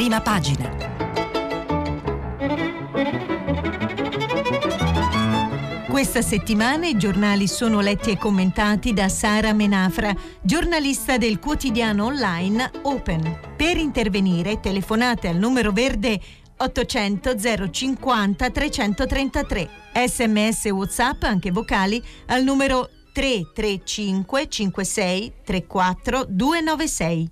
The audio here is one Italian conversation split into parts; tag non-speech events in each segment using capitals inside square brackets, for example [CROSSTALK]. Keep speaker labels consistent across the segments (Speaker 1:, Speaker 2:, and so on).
Speaker 1: prima pagina. Questa settimana i giornali sono letti e commentati da Sara Menafra, giornalista del quotidiano online Open. Per intervenire telefonate al numero verde 800 050 333. Sms WhatsApp anche vocali al numero 335 56 34 296.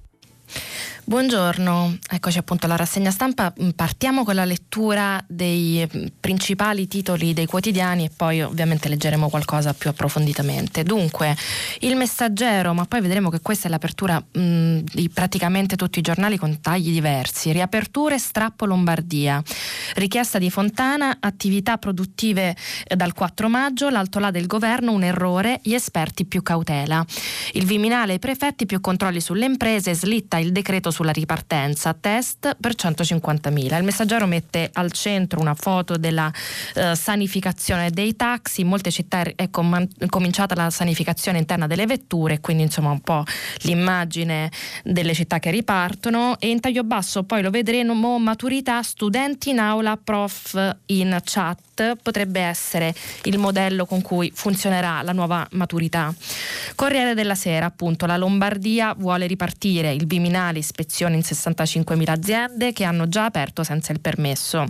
Speaker 2: Buongiorno, eccoci appunto alla rassegna stampa. Mm, partiamo con la lettura dei mm, principali titoli dei quotidiani e poi ovviamente leggeremo qualcosa più approfonditamente. Dunque, il messaggero, ma poi vedremo che questa è l'apertura mh, mm, di praticamente tutti i giornali con tagli diversi. Riaperture, strappo Lombardia. Richiesta di Fontana, attività produttive eh, dal 4 maggio, l'alto là del governo, un errore, gli esperti più cautela. Il Viminale e i prefetti più controlli sulle imprese, slitta il decreto sulla ripartenza, test per 150.000. Il messaggero mette al centro una foto della eh, sanificazione dei taxi, in molte città è com- cominciata la sanificazione interna delle vetture, quindi insomma un po' l'immagine delle città che ripartono. E in taglio basso poi lo vedremo maturità studenti in aula, prof in chat potrebbe essere il modello con cui funzionerà la nuova maturità. Corriere della Sera, appunto, la Lombardia vuole ripartire, il Viminali ispezione in 65.000 aziende che hanno già aperto senza il permesso.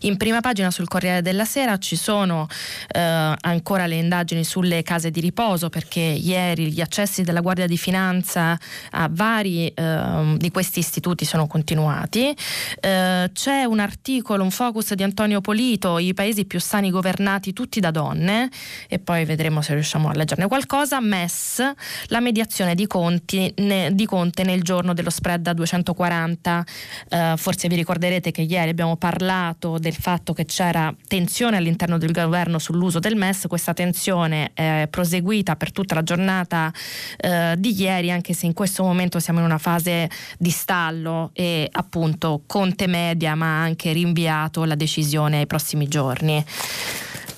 Speaker 2: In prima pagina sul Corriere della Sera ci sono eh, ancora le indagini sulle case di riposo perché ieri gli accessi della Guardia di Finanza a vari eh, di questi istituti sono continuati. Eh, c'è un articolo, un focus di Antonio Polito, i paesi più sani governati tutti da donne e poi vedremo se riusciamo a leggerne qualcosa. MES, la mediazione di, conti, ne, di Conte nel giorno dello spread a 240. Eh, forse vi ricorderete che ieri abbiamo parlato parlato del fatto che c'era tensione all'interno del governo sull'uso del MES, questa tensione è proseguita per tutta la giornata eh, di ieri, anche se in questo momento siamo in una fase di stallo e appunto Conte media ma ha anche rinviato la decisione ai prossimi giorni.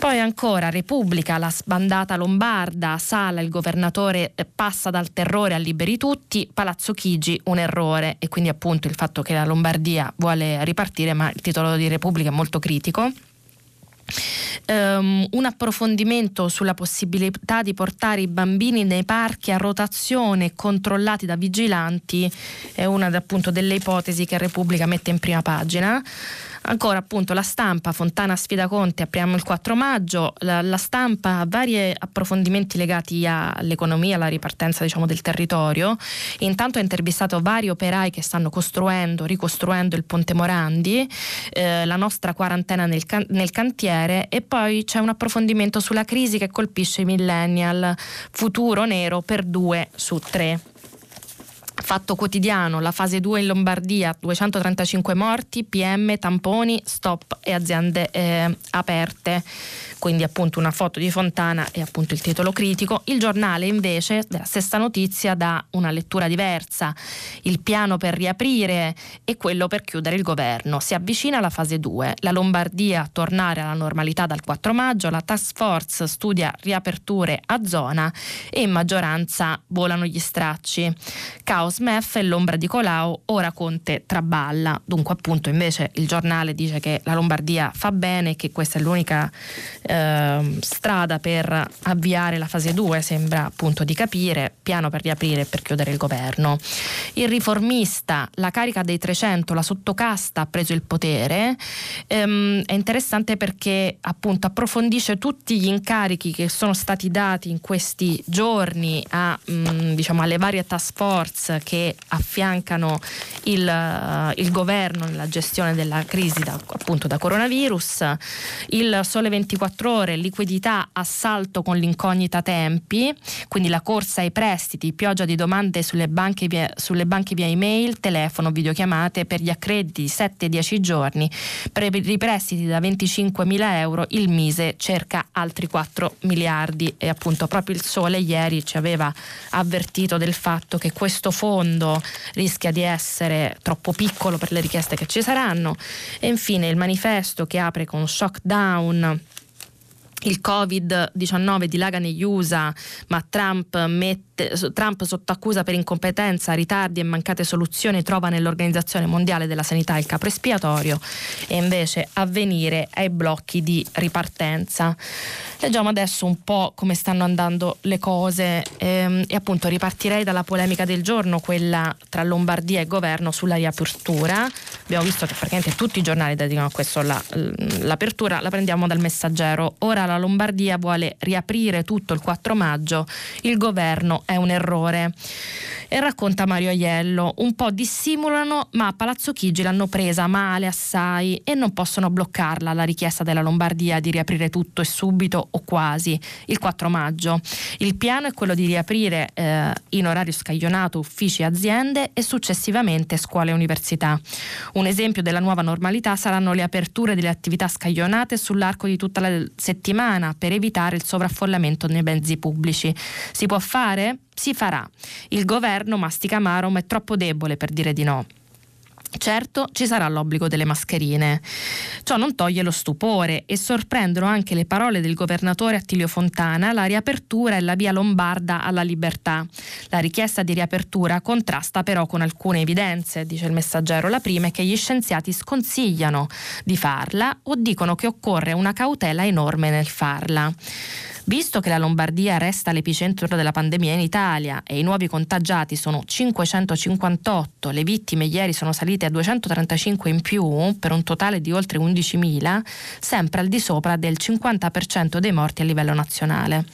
Speaker 2: Poi ancora Repubblica, la sbandata lombarda, Sala, il governatore eh, passa dal terrore a liberi tutti, Palazzo Chigi un errore e quindi appunto il fatto che la Lombardia vuole ripartire, ma il titolo di Repubblica è molto critico. Um, un approfondimento sulla possibilità di portare i bambini nei parchi a rotazione controllati da vigilanti è una appunto delle ipotesi che Repubblica mette in prima pagina. Ancora appunto la stampa, Fontana sfida Conte, apriamo il 4 maggio, la, la stampa ha vari approfondimenti legati all'economia, alla ripartenza diciamo, del territorio. Intanto ha intervistato vari operai che stanno costruendo, ricostruendo il Ponte Morandi, eh, la nostra quarantena nel, can- nel cantiere e poi c'è un approfondimento sulla crisi che colpisce i millennial, futuro nero per due su tre. Fatto quotidiano, la fase 2 in Lombardia, 235 morti, PM, tamponi, stop e aziende eh, aperte quindi appunto una foto di Fontana e appunto il titolo critico. Il giornale invece della stessa notizia dà una lettura diversa. Il piano per riaprire e quello per chiudere il governo. Si avvicina la fase 2. La Lombardia tornare alla normalità dal 4 maggio, la task force studia riaperture a zona e in maggioranza volano gli stracci. Caos MEF e l'ombra di Colau, ora Conte traballa. Dunque appunto invece il giornale dice che la Lombardia fa bene che questa è l'unica eh, strada per avviare la fase 2, sembra appunto di capire, piano per riaprire e per chiudere il governo. Il riformista, la carica dei 300, la sottocasta ha preso il potere, ehm, è interessante perché appunto approfondisce tutti gli incarichi che sono stati dati in questi giorni a, mh, mm, diciamo, alle varie task force che affiancano il, uh, il governo nella gestione della crisi da, appunto da coronavirus. Il Sole 24 24 ore, liquidità, assalto con l'incognita tempi, quindi la corsa ai prestiti, pioggia di domande sulle banche via, sulle banche via email, telefono, videochiamate per gli accrediti 7-10 giorni. Per i prestiti da 25 mila euro il Mise cerca altri 4 miliardi e appunto proprio il Sole ieri ci aveva avvertito del fatto che questo fondo rischia di essere troppo piccolo per le richieste che ci saranno. E infine il manifesto che apre con shock down il Covid-19 dilaga negli USA, ma Trump, mette, Trump, sotto accusa per incompetenza, ritardi e mancate soluzioni trova nell'Organizzazione Mondiale della Sanità il capo espiatorio e invece avvenire ai blocchi di ripartenza. Leggiamo adesso un po' come stanno andando le cose ehm, e appunto ripartirei dalla polemica del giorno, quella tra Lombardia e governo sulla riapertura. Abbiamo visto che praticamente tutti i giornali dedicano a questo la, l'apertura, la prendiamo dal messaggero. Ora la Lombardia vuole riaprire tutto il 4 maggio, il governo è un errore. E racconta Mario Aiello, un po' dissimulano, ma a Palazzo Chigi l'hanno presa male assai e non possono bloccarla la richiesta della Lombardia di riaprire tutto e subito o quasi il 4 maggio. Il piano è quello di riaprire eh, in orario scaglionato uffici e aziende e successivamente scuole e università. Un esempio della nuova normalità saranno le aperture delle attività scaglionate sull'arco di tutta la settimana per evitare il sovraffollamento nei mezzi pubblici. Si può fare? Si farà. Il governo mastica amaro ma è troppo debole per dire di no. Certo, ci sarà l'obbligo delle mascherine. Ciò non toglie lo stupore e sorprendono anche le parole del governatore Attilio Fontana, la riapertura e la via lombarda alla libertà. La richiesta di riapertura contrasta però con alcune evidenze, dice il messaggero. La prima è che gli scienziati sconsigliano di farla o dicono che occorre una cautela enorme nel farla. Visto che la Lombardia resta l'epicentro della pandemia in Italia e i nuovi contagiati sono 558, le vittime ieri sono salite a 235 in più per un totale di oltre 11.000, sempre al di sopra del 50% dei morti a livello nazionale.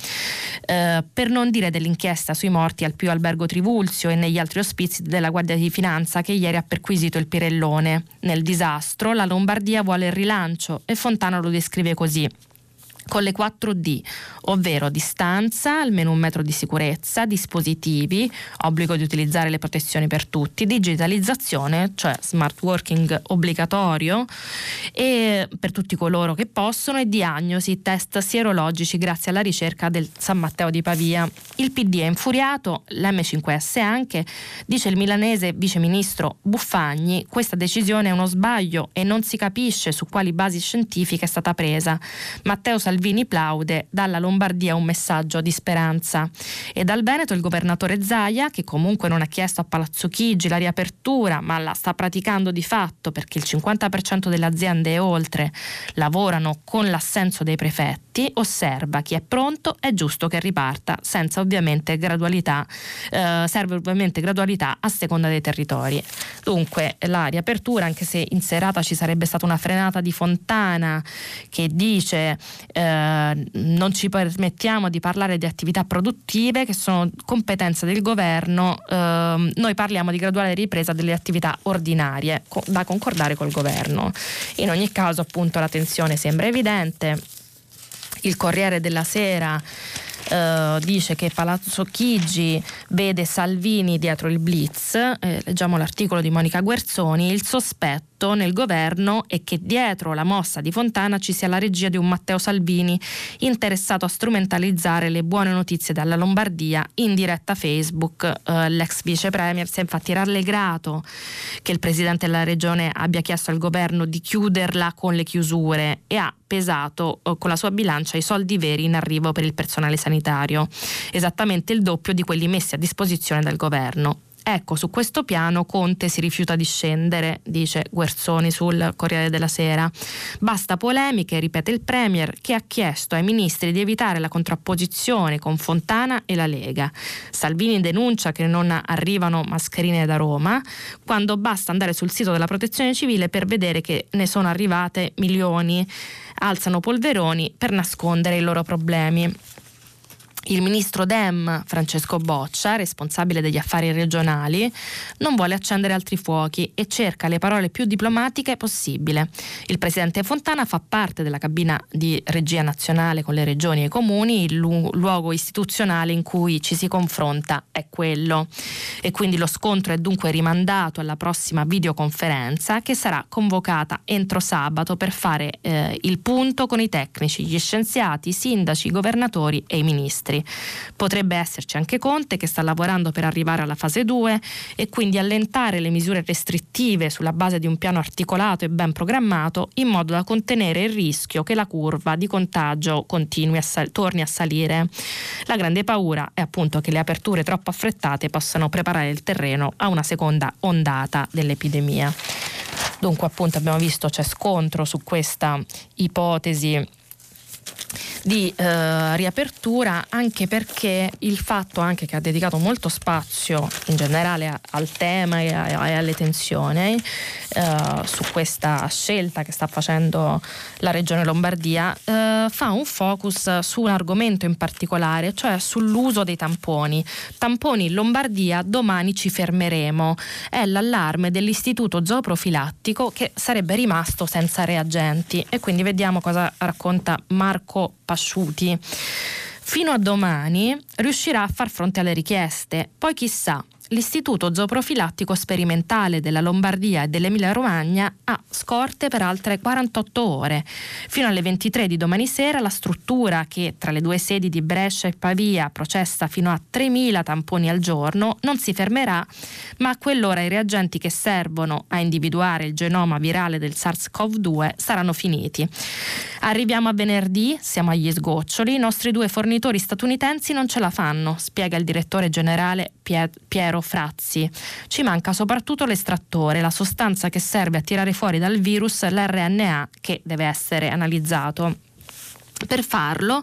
Speaker 2: Eh, per non dire dell'inchiesta sui morti al più albergo Trivulzio e negli altri ospizi della Guardia di Finanza che ieri ha perquisito il Pirellone. Nel disastro la Lombardia vuole il rilancio e Fontana lo descrive così con le 4D, ovvero distanza, almeno un metro di sicurezza, dispositivi, obbligo di utilizzare le protezioni per tutti, digitalizzazione, cioè smart working obbligatorio per tutti coloro che possono e diagnosi, test sierologici grazie alla ricerca del San Matteo di Pavia. Il PD è infuriato, l'M5S anche, dice il milanese viceministro Buffagni, questa decisione è uno sbaglio e non si capisce su quali basi scientifiche è stata presa. Matteo Salvini Salvini plaude, dalla Lombardia un messaggio di speranza. E dal Veneto il governatore Zaia, che comunque non ha chiesto a Palazzo Chigi la riapertura, ma la sta praticando di fatto perché il 50% delle aziende e oltre lavorano con l'assenso dei prefetti, osserva chi è pronto è giusto che riparta, senza ovviamente gradualità, eh, serve ovviamente gradualità a seconda dei territori. Dunque la riapertura, anche se in serata ci sarebbe stata una frenata di Fontana che dice eh, eh, non ci permettiamo di parlare di attività produttive che sono competenza del governo, eh, noi parliamo di graduale ripresa delle attività ordinarie co- da concordare col governo. In ogni caso appunto la tensione sembra evidente. Il Corriere della Sera Uh, dice che Palazzo Chigi vede Salvini dietro il blitz, eh, leggiamo l'articolo di Monica Guerzoni, il sospetto tutto nel governo e che dietro la mossa di Fontana ci sia la regia di un Matteo Salvini interessato a strumentalizzare le buone notizie dalla Lombardia in diretta Facebook. Eh, l'ex vice premier si è infatti rallegrato che il presidente della regione abbia chiesto al governo di chiuderla con le chiusure e ha pesato eh, con la sua bilancia i soldi veri in arrivo per il personale sanitario, esattamente il doppio di quelli messi a disposizione dal governo. Ecco, su questo piano Conte si rifiuta di scendere, dice Guerzoni sul Corriere della Sera. Basta polemiche, ripete il Premier, che ha chiesto ai ministri di evitare la contrapposizione con Fontana e la Lega. Salvini denuncia che non arrivano mascherine da Roma, quando basta andare sul sito della Protezione Civile per vedere che ne sono arrivate milioni. Alzano polveroni per nascondere i loro problemi. Il ministro Dem, Francesco Boccia, responsabile degli affari regionali, non vuole accendere altri fuochi e cerca le parole più diplomatiche possibile. Il presidente Fontana fa parte della cabina di regia nazionale con le regioni e i comuni, il lu- luogo istituzionale in cui ci si confronta è quello. E quindi lo scontro è dunque rimandato alla prossima videoconferenza che sarà convocata entro sabato per fare eh, il punto con i tecnici, gli scienziati, i sindaci, i governatori e i ministri. Altri. Potrebbe esserci anche Conte che sta lavorando per arrivare alla fase 2 e quindi allentare le misure restrittive sulla base di un piano articolato e ben programmato in modo da contenere il rischio che la curva di contagio continui a sal- torni a salire. La grande paura è appunto che le aperture troppo affrettate possano preparare il terreno a una seconda ondata dell'epidemia. Dunque appunto abbiamo visto c'è scontro su questa ipotesi di eh, riapertura anche perché il fatto anche che ha dedicato molto spazio in generale a, al tema e, a, e alle tensioni eh, su questa scelta che sta facendo la regione Lombardia eh, fa un focus su un argomento in particolare cioè sull'uso dei tamponi. Tamponi in Lombardia domani ci fermeremo. È l'allarme dell'istituto zooprofilattico che sarebbe rimasto senza reagenti. E quindi vediamo cosa racconta Marco pasciuti. Fino a domani riuscirà a far fronte alle richieste, poi chissà l'Istituto Zooprofilattico Sperimentale della Lombardia e dell'Emilia-Romagna ha scorte per altre 48 ore. Fino alle 23 di domani sera la struttura che tra le due sedi di Brescia e Pavia processa fino a 3.000 tamponi al giorno non si fermerà, ma a quell'ora i reagenti che servono a individuare il genoma virale del SARS-CoV-2 saranno finiti. Arriviamo a venerdì, siamo agli sgoccioli, i nostri due fornitori statunitensi non ce la fanno, spiega il direttore generale Piero Piero Frazzi. Ci manca soprattutto l'estrattore, la sostanza che serve a tirare fuori dal virus l'RNA che deve essere analizzato. Per farlo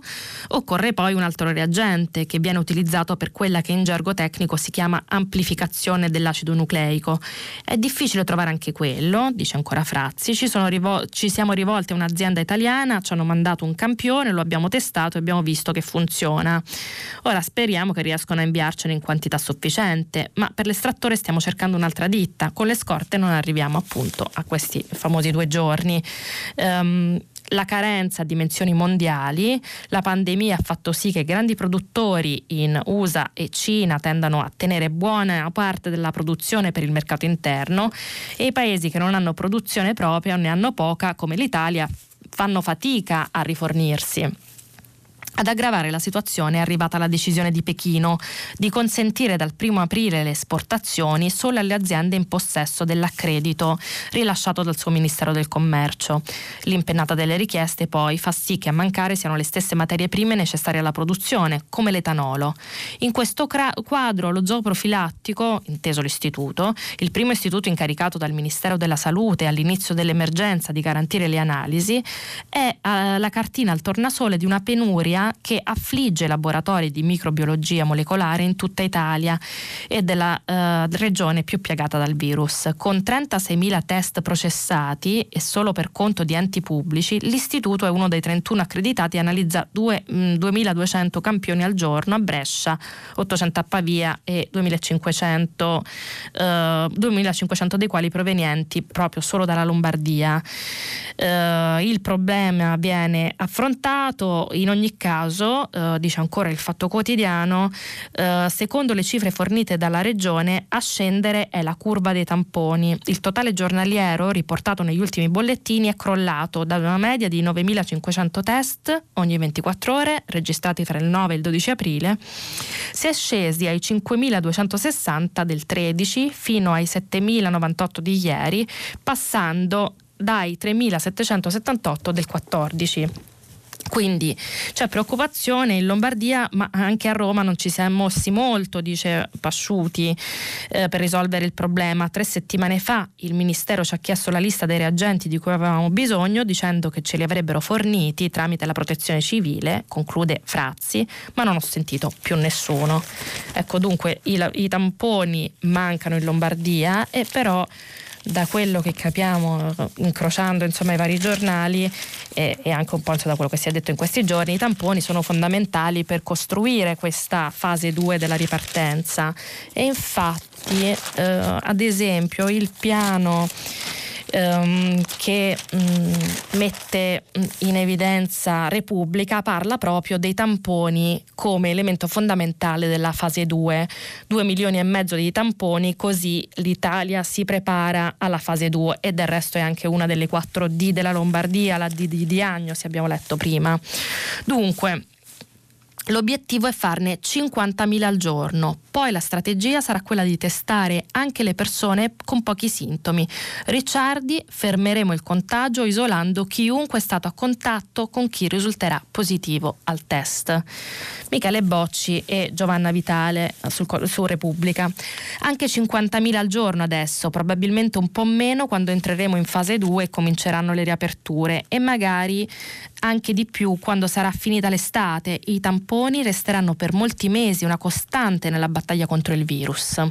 Speaker 2: occorre poi un altro reagente che viene utilizzato per quella che in gergo tecnico si chiama amplificazione dell'acido nucleico. È difficile trovare anche quello, dice ancora Frazzi. Ci, rivol- ci siamo rivolti a un'azienda italiana, ci hanno mandato un campione, lo abbiamo testato e abbiamo visto che funziona. Ora speriamo che riescano a inviarcene in quantità sufficiente, ma per l'estrattore stiamo cercando un'altra ditta. Con le scorte non arriviamo appunto a questi famosi due giorni. Um, la carenza a dimensioni mondiali, la pandemia ha fatto sì che grandi produttori in USA e Cina tendano a tenere buona parte della produzione per il mercato interno e i paesi che non hanno produzione propria o ne hanno poca, come l'Italia, fanno fatica a rifornirsi. Ad aggravare la situazione è arrivata la decisione di Pechino di consentire dal 1 aprile le esportazioni solo alle aziende in possesso dell'accredito rilasciato dal suo Ministero del Commercio. L'impennata delle richieste poi fa sì che a mancare siano le stesse materie prime necessarie alla produzione, come l'etanolo. In questo quadro lo zooprofilattico, inteso l'istituto, il primo istituto incaricato dal Ministero della Salute all'inizio dell'emergenza di garantire le analisi, è eh, la cartina al tornasole di una penuria che affligge laboratori di microbiologia molecolare in tutta Italia e della eh, regione più piegata dal virus. Con 36.000 test processati e solo per conto di enti pubblici, l'istituto è uno dei 31 accreditati e analizza 2, mh, 2.200 campioni al giorno a Brescia, 800 a Pavia e 2.500, eh, 2.500 dei quali provenienti proprio solo dalla Lombardia. Eh, il problema viene affrontato in ogni caso caso, eh, dice ancora il Fatto Quotidiano, eh, secondo le cifre fornite dalla Regione, a scendere è la curva dei tamponi. Il totale giornaliero riportato negli ultimi bollettini è crollato da una media di 9.500 test ogni 24 ore, registrati tra il 9 e il 12 aprile, si è scesi ai 5.260 del 13 fino ai 7.098 di ieri, passando dai 3.778 del 14. Quindi c'è preoccupazione in Lombardia, ma anche a Roma non ci si è mossi molto, dice Pasciuti, eh, per risolvere il problema. Tre settimane fa il Ministero ci ha chiesto la lista dei reagenti di cui avevamo bisogno, dicendo che ce li avrebbero forniti tramite la protezione civile, conclude Frazzi, ma non ho sentito più nessuno. Ecco, dunque i, i tamponi mancano in Lombardia e però da quello che capiamo incrociando insomma, i vari giornali e, e anche un po' da quello che si è detto in questi giorni, i tamponi sono fondamentali per costruire questa fase 2 della ripartenza. E infatti eh, ad esempio il piano ehm, che mh, mm, mette in evidenza Repubblica parla proprio dei tamponi come elemento fondamentale della fase 2. 2 milioni e mezzo di tamponi, così l'Italia si prepara alla fase 2 e del resto è anche una delle 4 D della Lombardia, la D di diagnosi abbiamo letto prima. Dunque, L'obiettivo è farne 50.000 al giorno, poi la strategia sarà quella di testare anche le persone con pochi sintomi. Ricciardi, fermeremo il contagio isolando chiunque è stato a contatto con chi risulterà positivo al test. Michele Bocci e Giovanna Vitale sul, su Repubblica. Anche 50.000 al giorno adesso, probabilmente un po' meno quando entreremo in fase 2 e cominceranno le riaperture e magari anche di più quando sarà finita l'estate. I tamponi resteranno per molti mesi una costante nella battaglia contro il virus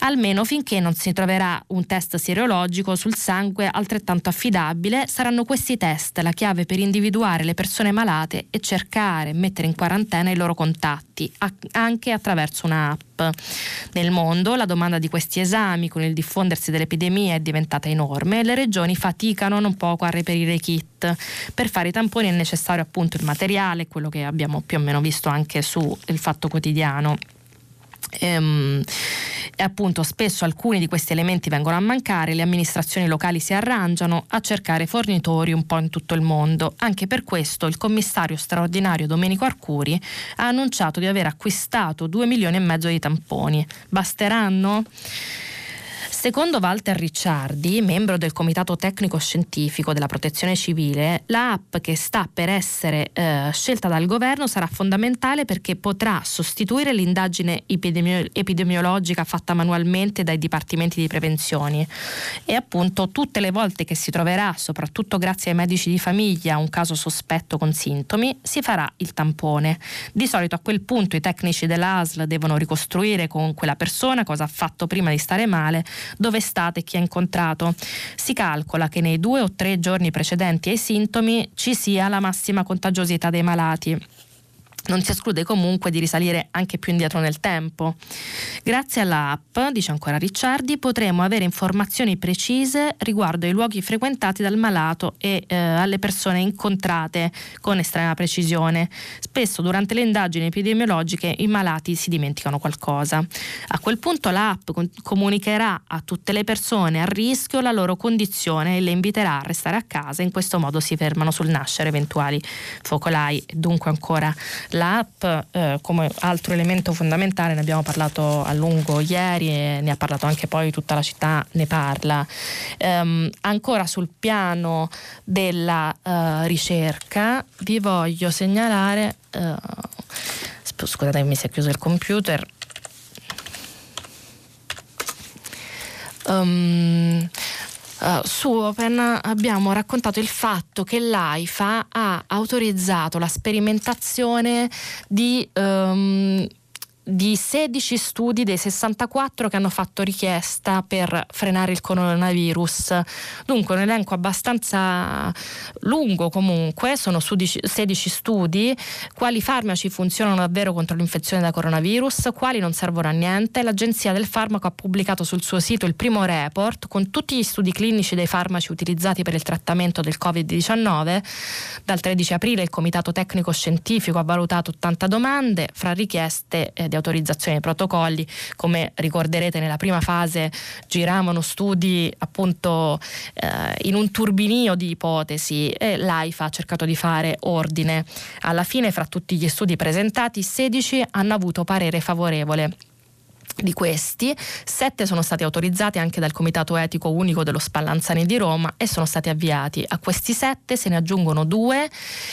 Speaker 2: almeno finché non si troverà un test serologico sul sangue altrettanto affidabile, saranno questi test la chiave per individuare le persone malate e cercare e mettere in quarantena i loro contatti, anche attraverso un'app. Nel mondo la domanda di questi esami con il diffondersi dell'epidemia è diventata enorme e le regioni faticano non poco a reperire i kit. Per fare i tamponi è necessario appunto il materiale, quello che abbiamo più o meno visto anche su Il Fatto Quotidiano. Ehm, e appunto spesso alcuni di questi elementi vengono a mancare, le amministrazioni locali si arrangiano a cercare fornitori un po' in tutto il mondo. Anche per questo il commissario straordinario Domenico Arcuri ha annunciato di aver acquistato 2 milioni e mezzo di tamponi. Basteranno? Secondo Walter Ricciardi, membro del Comitato Tecnico Scientifico della Protezione Civile, la app che sta per essere eh, scelta dal governo sarà fondamentale perché potrà sostituire l'indagine epidemio- epidemiologica fatta manualmente dai dipartimenti di prevenzione e appunto tutte le volte che si troverà, soprattutto grazie ai medici di famiglia, un caso sospetto con sintomi, si farà il tampone. Di solito a quel punto i tecnici dell'ASL devono ricostruire con quella persona cosa ha fatto prima di stare male dove state e chi ha incontrato. Si calcola che nei due o tre giorni precedenti ai sintomi ci sia la massima contagiosità dei malati non si esclude comunque di risalire anche più indietro nel tempo. Grazie alla app, dice ancora Ricciardi, potremo avere informazioni precise riguardo ai luoghi frequentati dal malato e eh, alle persone incontrate con estrema precisione. Spesso durante le indagini epidemiologiche i malati si dimenticano qualcosa. A quel punto l'app comunicherà a tutte le persone a rischio la loro condizione e le inviterà a restare a casa. In questo modo si fermano sul nascere eventuali focolai. Dunque ancora L'app eh, come altro elemento fondamentale, ne abbiamo parlato a lungo ieri e ne ha parlato anche poi tutta la città, ne parla. Um, ancora sul piano della uh, ricerca vi voglio segnalare, uh, scusate mi si è chiuso il computer, Um, Uh, su Open abbiamo raccontato il fatto che l'AIFA ha autorizzato la sperimentazione di um, di 16 studi dei 64 che hanno fatto richiesta per frenare il coronavirus. Dunque un elenco abbastanza lungo comunque, sono 16 studi, quali farmaci funzionano davvero contro l'infezione da coronavirus, quali non servono a niente. L'Agenzia del Farmaco ha pubblicato sul suo sito il primo report con tutti gli studi clinici dei farmaci utilizzati per il trattamento del Covid-19. Dal 13 aprile il Comitato Tecnico Scientifico ha valutato 80 domande fra richieste eh, di autorizzazione ai protocolli. Come ricorderete nella prima fase giravano studi appunto eh, in un turbinio di ipotesi e l'AIFA ha cercato di fare ordine. Alla fine fra tutti gli studi presentati 16 hanno avuto parere favorevole. Di questi, sette sono stati autorizzati anche dal Comitato Etico Unico dello Spallanzani di Roma e sono stati avviati. A questi sette se ne aggiungono due,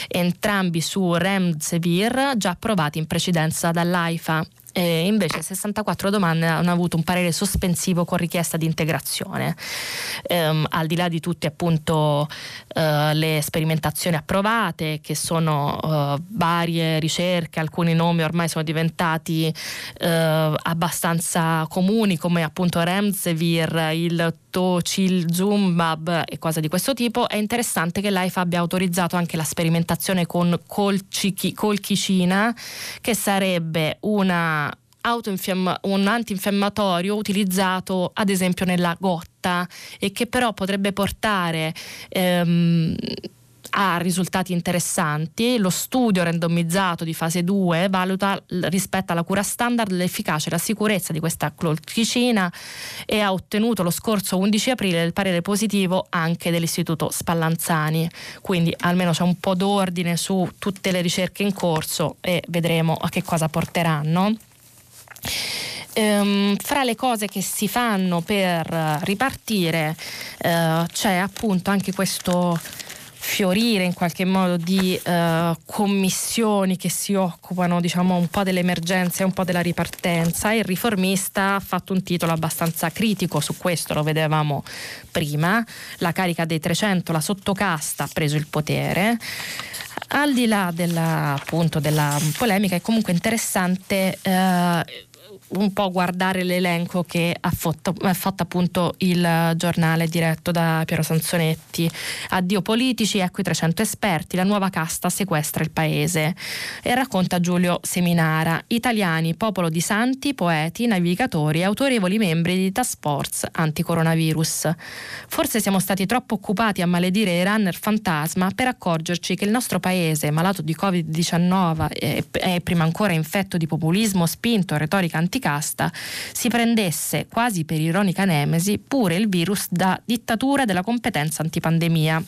Speaker 2: entrambi su Remdesivir, già approvati in precedenza dall'AIFA e invece 64 domande hanno avuto un parere sospensivo con richiesta di integrazione. Ehm, al di là di tutte appunto eh, le sperimentazioni approvate, che sono eh, varie ricerche, alcuni nomi ormai sono diventati eh, abbastanza comuni, come appunto Remsevir, il Tocilzumab e cose di questo tipo, è interessante che l'AIFA abbia autorizzato anche la sperimentazione con colchicina, che sarebbe una un antinfiammatorio utilizzato ad esempio nella gotta e che però potrebbe portare ehm, ha risultati interessanti. Lo studio randomizzato di fase 2 valuta rispetto alla cura standard l'efficacia e la sicurezza di questa clorticina e ha ottenuto lo scorso 11 aprile il parere positivo anche dell'Istituto Spallanzani. Quindi almeno c'è un po' d'ordine su tutte le ricerche in corso e vedremo a che cosa porteranno. Um, fra le cose che si fanno per ripartire uh, c'è appunto anche questo fiorire in qualche modo di uh, commissioni che si occupano diciamo un po' dell'emergenza e un po' della ripartenza. Il riformista ha fatto un titolo abbastanza critico su questo, lo vedevamo prima. La carica dei 300, la sottocasta ha preso il potere. Al di là della, appunto, della polemica è comunque interessante eh, un po' guardare l'elenco che ha fatto, ha fatto, appunto il giornale diretto da Piero Sansonetti. Addio politici, ecco i 300 esperti, la nuova casta sequestra il paese. E racconta Giulio Seminara, italiani, popolo di santi, poeti, navigatori e autorevoli membri di task force anticoronavirus. Forse siamo stati troppo occupati a maledire i runner fantasma per accorgerci che il nostro paese, malato di Covid-19 e, prima ancora infetto di populismo spinto e retorica anticasta, casta si prendesse quasi per ironica nemesi pure il virus da dittatura della competenza antipandemia.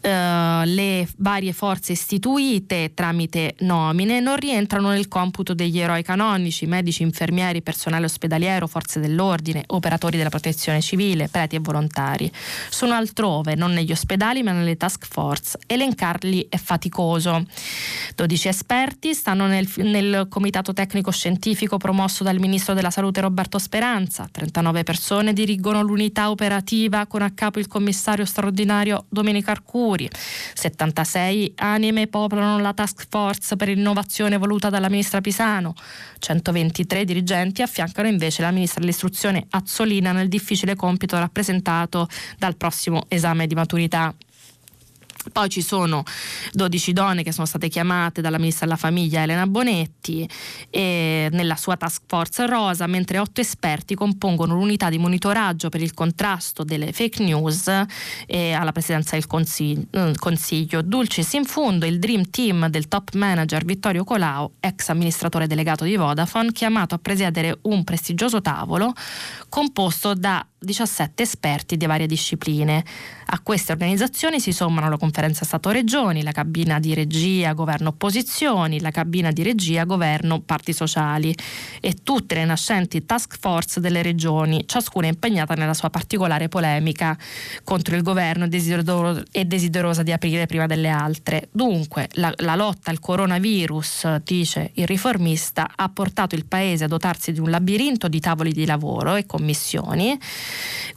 Speaker 2: Uh, le varie forze istituite tramite nomine non rientrano nel computo degli eroi canonici, medici, infermieri, personale ospedaliero, forze dell'ordine, operatori della protezione civile, preti e volontari. Sono altrove, non negli ospedali ma nelle task force. Elencarli è faticoso. 12 esperti stanno nel, nel comitato tecnico scientifico promosso dal ministro della salute Roberto Speranza. 39 persone dirigono l'unità operativa con a capo il commissario straordinario Domenico Arcuri Mercuri. 76 anime popolano la task force per l'innovazione voluta dalla ministra Pisano. 123 dirigenti affiancano invece la ministra dell'istruzione Azzolina nel difficile compito rappresentato dal prossimo esame di maturità. Poi ci sono 12 donne che sono state chiamate dalla ministra della famiglia Elena Bonetti nella sua task force rosa, mentre otto esperti compongono l'unità di monitoraggio per il contrasto delle fake news alla presidenza del consiglio. Eh, consiglio. Dulcis in fondo il dream team del top manager Vittorio Colau, ex amministratore delegato di Vodafone, chiamato a presiedere un prestigioso tavolo composto da 17 esperti di varie discipline. A queste organizzazioni si sommano la conferenza Stato-Regioni, la cabina di regia governo-opposizioni, la cabina di regia governo-parti sociali e tutte le nascenti task force delle regioni, ciascuna impegnata nella sua particolare polemica contro il governo e desiderosa di aprire prima delle altre. Dunque, la, la lotta al coronavirus, dice il riformista, ha portato il Paese a dotarsi di un labirinto di tavoli di lavoro e commissioni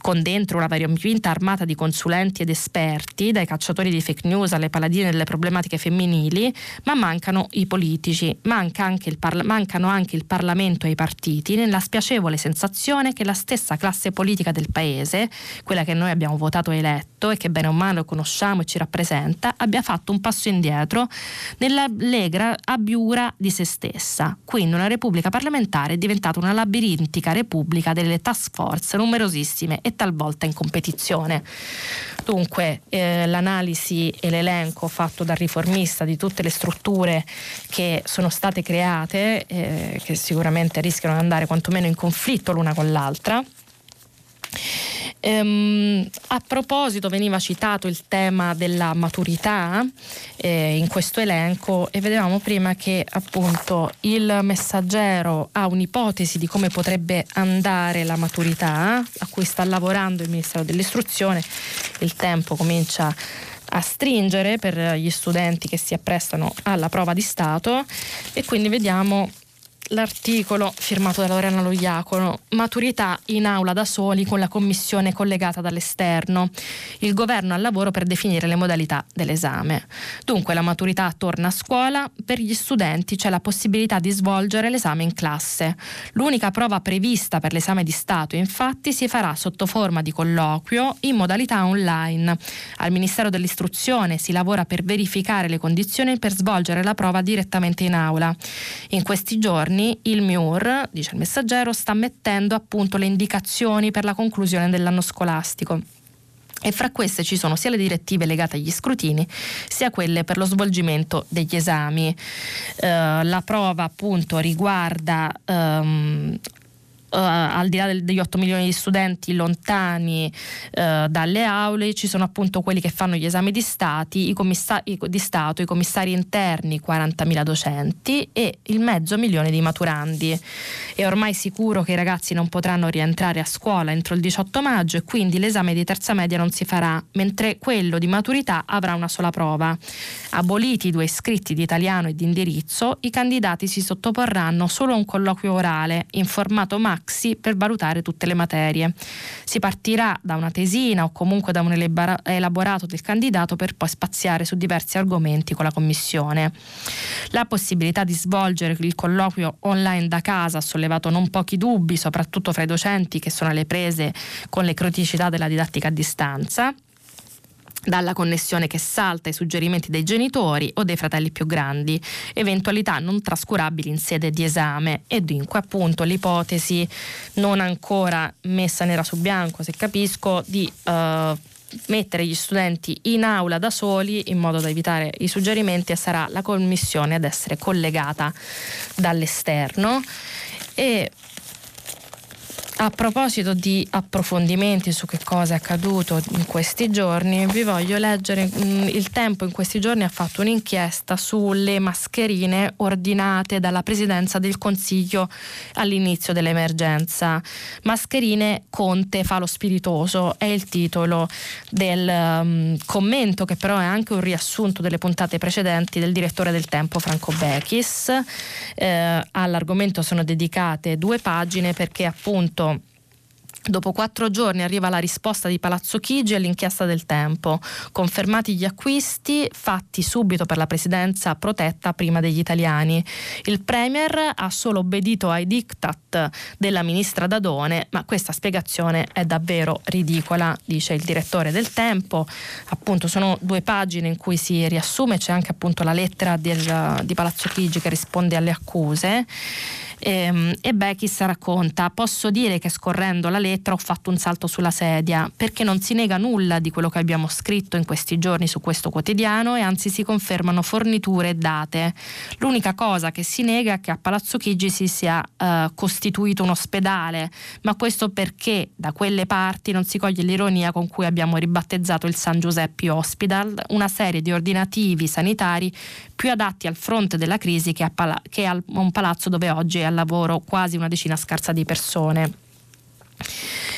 Speaker 2: con dentro una variopinta armata di consulenti ed esperti, dai cacciatori di fake news alle paladine delle problematiche femminili, ma mancano i politici, manca anche parla- mancano anche il Parlamento e i partiti nella spiacevole sensazione che la stessa classe politica del Paese, quella che noi abbiamo votato e eletto e che bene o male conosciamo e ci rappresenta, abbia fatto un passo indietro nella allegra abiura di se stessa. Quindi una repubblica parlamentare è diventata una labirintica repubblica delle task force numerosissime e talvolta in competizione. Dunque eh, l'analisi e l'elenco fatto dal riformista di tutte le strutture che sono state create, eh, che sicuramente rischiano di andare quantomeno in conflitto l'una con l'altra. Ehm, a proposito veniva citato il tema della maturità eh, in questo elenco e vedevamo prima che appunto il messaggero ha un'ipotesi di come potrebbe andare la maturità a cui sta lavorando il Ministero dell'Istruzione. Il tempo comincia a stringere per gli studenti che si apprestano alla prova di Stato e quindi vediamo l'articolo firmato da Lorena Loiacono, maturità in aula da soli con la commissione collegata dall'esterno, il governo al lavoro per definire le modalità dell'esame. Dunque la maturità torna a scuola, per gli studenti c'è la possibilità di svolgere l'esame in classe. L'unica prova prevista per l'esame di Stato infatti si farà sotto forma di colloquio in modalità online. Al Ministero dell'Istruzione si lavora per verificare le condizioni per svolgere la prova direttamente in aula. In questi giorni giorni il MIUR, dice il messaggero, sta mettendo appunto le indicazioni per la conclusione dell'anno scolastico. e fra queste ci sono sia le direttive legate agli scrutini sia quelle per lo svolgimento degli esami. Eh, la prova appunto riguarda ehm, al di là del, degli 8 milioni di studenti lontani uh, dalle aule, ci sono appunto quelli che fanno gli esami di, stati, i commissari, di Stato, i commissari interni, 40.000 docenti e il mezzo milione di maturandi. È ormai sicuro che i ragazzi non potranno rientrare a scuola entro il 18 maggio e quindi l'esame di terza media non si farà, mentre quello di maturità avrà una sola prova. Aboliti i due iscritti di italiano e di indirizzo, i candidati si sottoporranno solo a un colloquio orale in formato macro Maxi per valutare tutte le materie. Si partirà da una tesina o comunque da un elaborato del candidato per poi spaziare su diversi argomenti con la commissione. La possibilità di svolgere il colloquio online da casa ha sollevato non pochi dubbi, soprattutto fra i docenti che sono alle prese con le criticità della didattica a distanza dalla connessione che salta ai suggerimenti dei genitori o dei fratelli più grandi, eventualità non trascurabili in sede di esame. E dunque appunto l'ipotesi non ancora messa nera su bianco, se capisco, di uh, mettere gli studenti in aula da soli in modo da evitare i suggerimenti e sarà la commissione ad essere collegata dall'esterno. E a proposito di approfondimenti su che cosa è accaduto in questi giorni, vi voglio leggere, mm, il Tempo in questi giorni ha fatto un'inchiesta sulle mascherine ordinate dalla Presidenza del Consiglio all'inizio dell'emergenza. Mascherine Conte fa lo spiritoso è il titolo del um, commento che però è anche un riassunto delle puntate precedenti del direttore del Tempo Franco Bechis. Eh, all'argomento sono dedicate due pagine perché appunto Dopo quattro giorni arriva la risposta di Palazzo Chigi all'inchiesta del tempo. Confermati gli acquisti fatti subito per la presidenza protetta prima degli italiani. Il Premier ha solo obbedito ai diktat della ministra Dadone, ma questa spiegazione è davvero ridicola, dice il direttore del tempo. Appunto sono due pagine in cui si riassume, c'è anche appunto la lettera del, di Palazzo Chigi che risponde alle accuse. E, ehm, e Bechis racconta: Posso dire che scorrendo la lettera ho fatto un salto sulla sedia perché non si nega nulla di quello che abbiamo scritto in questi giorni su questo quotidiano e anzi si confermano forniture e date. L'unica cosa che si nega è che a Palazzo Chigi si sia uh, costituito un ospedale, ma questo perché da quelle parti non si coglie l'ironia con cui abbiamo ribattezzato il San Giuseppe Hospital, una serie di ordinativi sanitari più adatti al fronte della crisi che a, pala- che a un palazzo dove oggi è al lavoro quasi una decina scarsa di persone.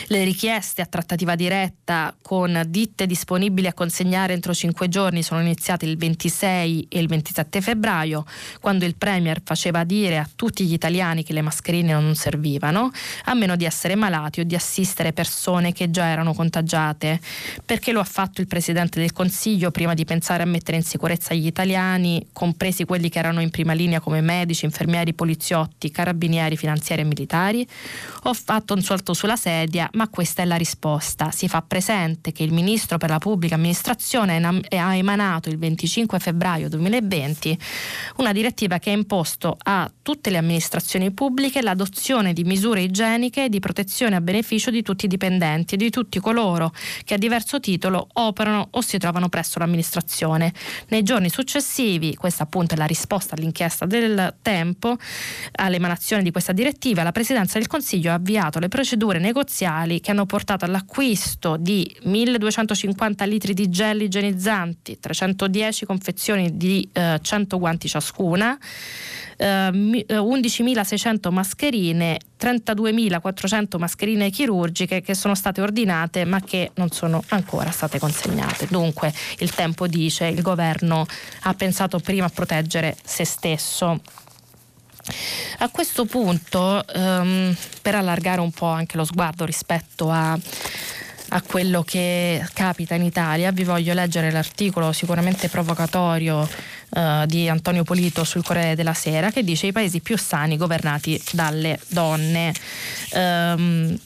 Speaker 2: Le richieste a trattativa diretta con ditte disponibili a consegnare entro cinque giorni sono iniziate il 26 e il 27 febbraio, quando il Premier faceva dire a tutti gli italiani che le mascherine non servivano, a meno di essere malati o di assistere persone che già erano contagiate. Perché lo ha fatto il Presidente del Consiglio prima di pensare a mettere in sicurezza gli italiani, compresi quelli che erano in prima linea come medici, infermieri, poliziotti, carabinieri, finanziari e militari? Ho fatto un salto sulla sedia ma questa è la risposta. Si fa presente che il Ministro per la Pubblica Amministrazione ha emanato il 25 febbraio 2020 una direttiva che ha imposto a tutte le amministrazioni pubbliche l'adozione di misure igieniche di protezione a beneficio di tutti i dipendenti e di tutti coloro che a diverso titolo operano o si trovano presso l'amministrazione. Nei giorni successivi, questa appunto è la risposta all'inchiesta del tempo, all'emanazione di questa direttiva, la Presidenza del Consiglio ha avviato le procedure negoziali mondiali che hanno portato all'acquisto di 1250 litri di gel igienizzanti, 310 confezioni di eh, 100 guanti ciascuna, eh, 11.600 mascherine, 32.400 mascherine chirurgiche che sono state ordinate ma che non sono ancora state consegnate. Dunque il tempo dice il governo ha pensato prima a proteggere se stesso. A questo punto, um, per allargare un po' anche lo sguardo rispetto a, a quello che capita in Italia, vi voglio leggere l'articolo sicuramente provocatorio uh, di Antonio Polito sul Corriere della Sera che dice i paesi più sani governati dalle donne. Um,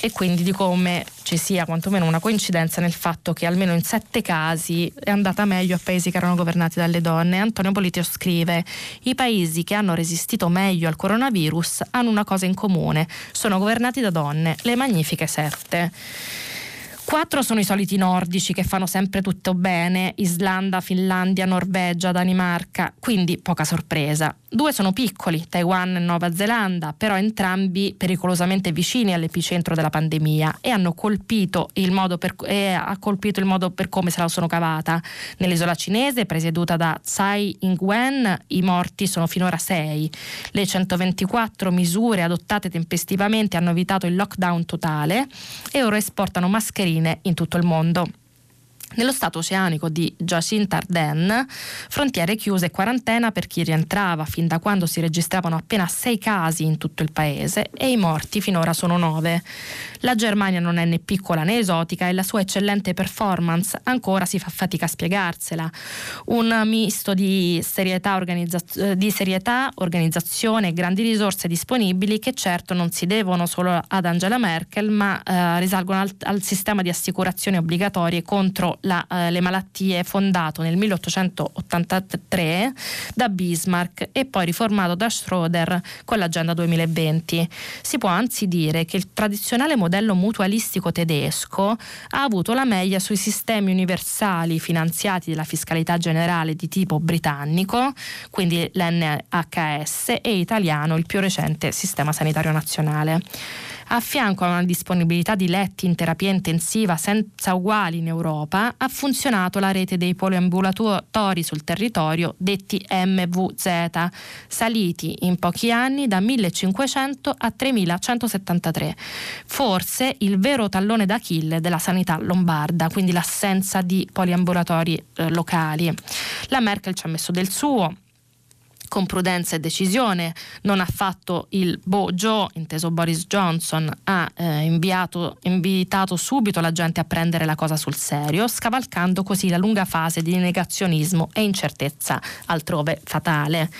Speaker 2: e quindi di come ci sia quantomeno una coincidenza nel fatto che almeno in sette casi è andata meglio a paesi che erano governati dalle donne. Antonio Politio scrive: I paesi che hanno resistito meglio al coronavirus hanno una cosa in comune, sono governati da donne, le magnifiche sette. Quattro sono i soliti nordici che fanno sempre tutto bene, Islanda, Finlandia, Norvegia, Danimarca, quindi poca sorpresa. Due sono piccoli, Taiwan e Nuova Zelanda, però entrambi pericolosamente vicini all'epicentro della pandemia e hanno colpito il modo per, ha colpito il modo per come se la sono cavata. Nell'isola cinese, presieduta da Tsai Ing-wen, i morti sono finora sei. Le 124 misure adottate tempestivamente hanno evitato il lockdown totale e ora esportano mascherine in tutto il mondo. Nello stato oceanico di Jacinthe Ardennes, frontiere chiuse e quarantena per chi rientrava, fin da quando si registravano appena sei casi in tutto il paese e i morti finora sono nove. La Germania non è né piccola né esotica e la sua eccellente performance ancora si fa fatica a spiegarsela. Un misto di serietà, organizza- di serietà organizzazione e grandi risorse disponibili che certo non si devono solo ad Angela Merkel ma eh, risalgono al, al sistema di assicurazioni obbligatorie contro la, eh, le malattie fondato nel 1883 da Bismarck e poi riformato da Schroeder con l'Agenda 2020. Si può anzi dire che il tradizionale modello mutualistico tedesco ha avuto la meglio sui sistemi universali finanziati dalla fiscalità generale di tipo britannico, quindi l'NHS, e italiano, il più recente sistema sanitario nazionale. A fianco a una disponibilità di letti in terapia intensiva senza uguali in Europa, ha funzionato la rete dei poliambulatori sul territorio, detti MVZ, saliti in pochi anni da 1500 a 3173. Forse il vero tallone d'Achille della sanità lombarda, quindi l'assenza di poliambulatori eh, locali. La Merkel ci ha messo del suo, con prudenza e decisione, non ha fatto il Bojo, inteso Boris Johnson, ha eh, inviato, invitato subito la gente a prendere la cosa sul serio, scavalcando così la lunga fase di negazionismo e incertezza altrove fatale.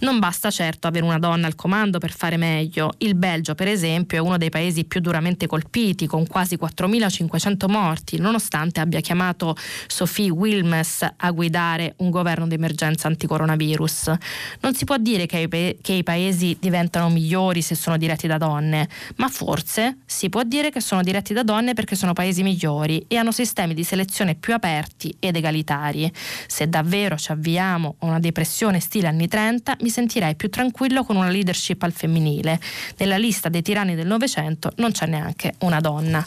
Speaker 2: Non basta certo avere una donna al comando per fare meglio. Il Belgio, per esempio, è uno dei paesi più duramente colpiti, con quasi 4.500 morti, nonostante abbia chiamato Sophie Wilmes a guidare un governo d'emergenza anticoronavirus. Non si può dire che i, che i paesi diventano migliori se sono diretti da donne, ma forse si può dire che sono diretti da donne perché sono paesi migliori e hanno sistemi di selezione più aperti ed egalitari. Se davvero ci avviamo a una depressione stile anni 30, mi sentirei più tranquillo con una leadership al femminile. Nella lista dei tiranni del Novecento non c'è neanche una donna.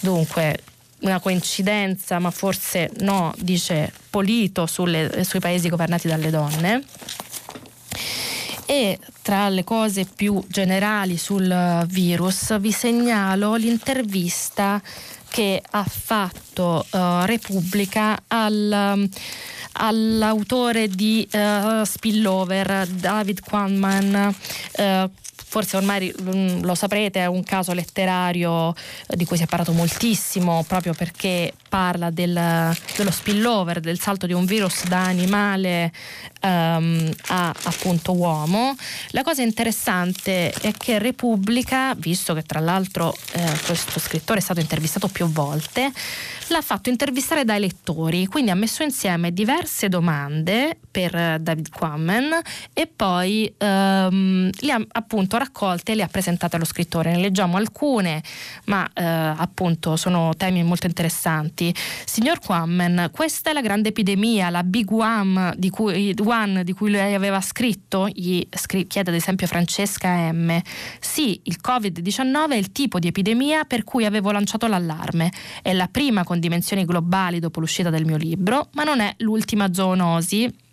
Speaker 2: Dunque, una coincidenza, ma forse no, dice Polito sulle, sui paesi governati dalle donne. E tra le cose più generali sul virus vi segnalo l'intervista che ha fatto uh, Repubblica al, all'autore di uh, Spillover, David Quamman, uh, forse ormai mm, lo saprete, è un caso letterario di cui si è parlato moltissimo proprio perché parla del, dello spillover, del salto di un virus da animale um, a appunto uomo. La cosa interessante è che Repubblica, visto che tra l'altro eh, questo scrittore è stato intervistato più volte, l'ha fatto intervistare dai lettori, quindi ha messo insieme diverse domande per eh, David Quammen e poi um, le ha appunto raccolte e le ha presentate allo scrittore. Ne leggiamo alcune, ma eh, appunto sono temi molto interessanti. Signor Quammen, questa è la grande epidemia, la Big One di cui, one di cui lei aveva scritto? Gli chiede ad esempio Francesca M. Sì, il Covid-19 è il tipo di epidemia per cui avevo lanciato l'allarme. È la prima con dimensioni globali dopo l'uscita del mio libro, ma non è l'ultima zoonosi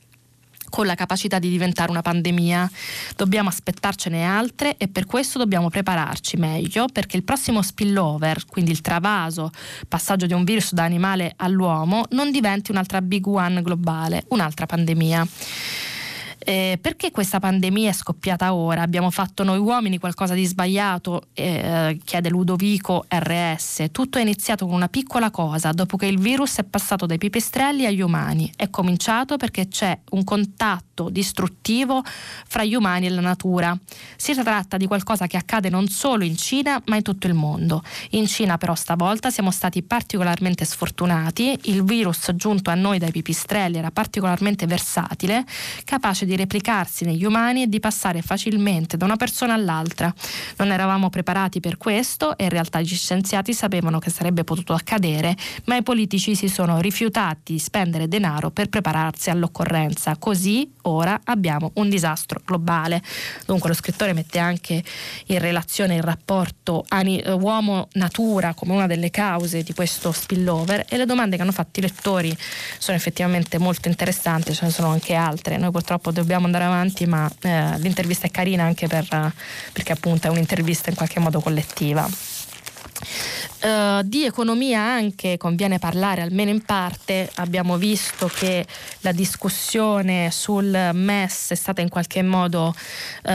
Speaker 2: con la capacità di diventare una pandemia. Dobbiamo aspettarcene altre e per questo dobbiamo prepararci meglio perché il prossimo spillover, quindi il travaso, passaggio di un virus da animale all'uomo, non diventi un'altra big one globale, un'altra pandemia. Eh, perché questa pandemia è scoppiata ora? Abbiamo fatto noi uomini qualcosa di sbagliato? Eh, chiede Ludovico RS. Tutto è iniziato con una piccola cosa, dopo che il virus è passato dai pipistrelli agli umani. È cominciato perché c'è un contatto distruttivo fra gli umani e la natura. Si tratta di qualcosa che accade non solo in Cina, ma in tutto il mondo. In Cina però stavolta siamo stati particolarmente sfortunati, il virus giunto a noi dai pipistrelli era particolarmente versatile, capace di di replicarsi negli umani e di passare facilmente da una persona all'altra. Non eravamo preparati per questo e in realtà gli scienziati sapevano che sarebbe potuto accadere, ma i politici si sono rifiutati di spendere denaro per prepararsi all'occorrenza. Così ora abbiamo un disastro globale. Dunque lo scrittore mette anche in relazione il rapporto uomo-natura come una delle cause di questo spillover e le domande che hanno fatto i lettori sono effettivamente molto interessanti, ce ne sono anche altre. Noi purtroppo dobbiamo andare avanti, ma eh, l'intervista è carina anche per, perché appunto è un'intervista in qualche modo collettiva. Uh, di economia anche conviene parlare almeno in parte, abbiamo visto che la discussione sul MES è stata in qualche modo uh,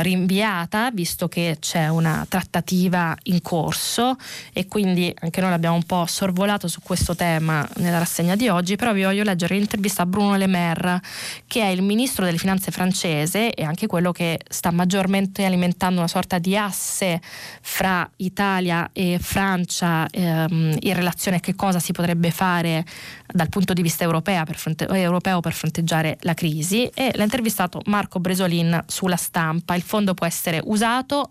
Speaker 2: rinviata, visto che c'è una trattativa in corso e quindi anche noi l'abbiamo un po' sorvolato su questo tema nella rassegna di oggi, però vi voglio leggere l'intervista a Bruno Le Maire, che è il ministro delle finanze francese e anche quello che sta maggiormente alimentando una sorta di asse fra Italia e Francia ehm, in relazione a che cosa si potrebbe fare dal punto di vista europeo per, fronte- europeo per fronteggiare la crisi e l'ha intervistato Marco Bresolin sulla stampa. Il fondo può essere usato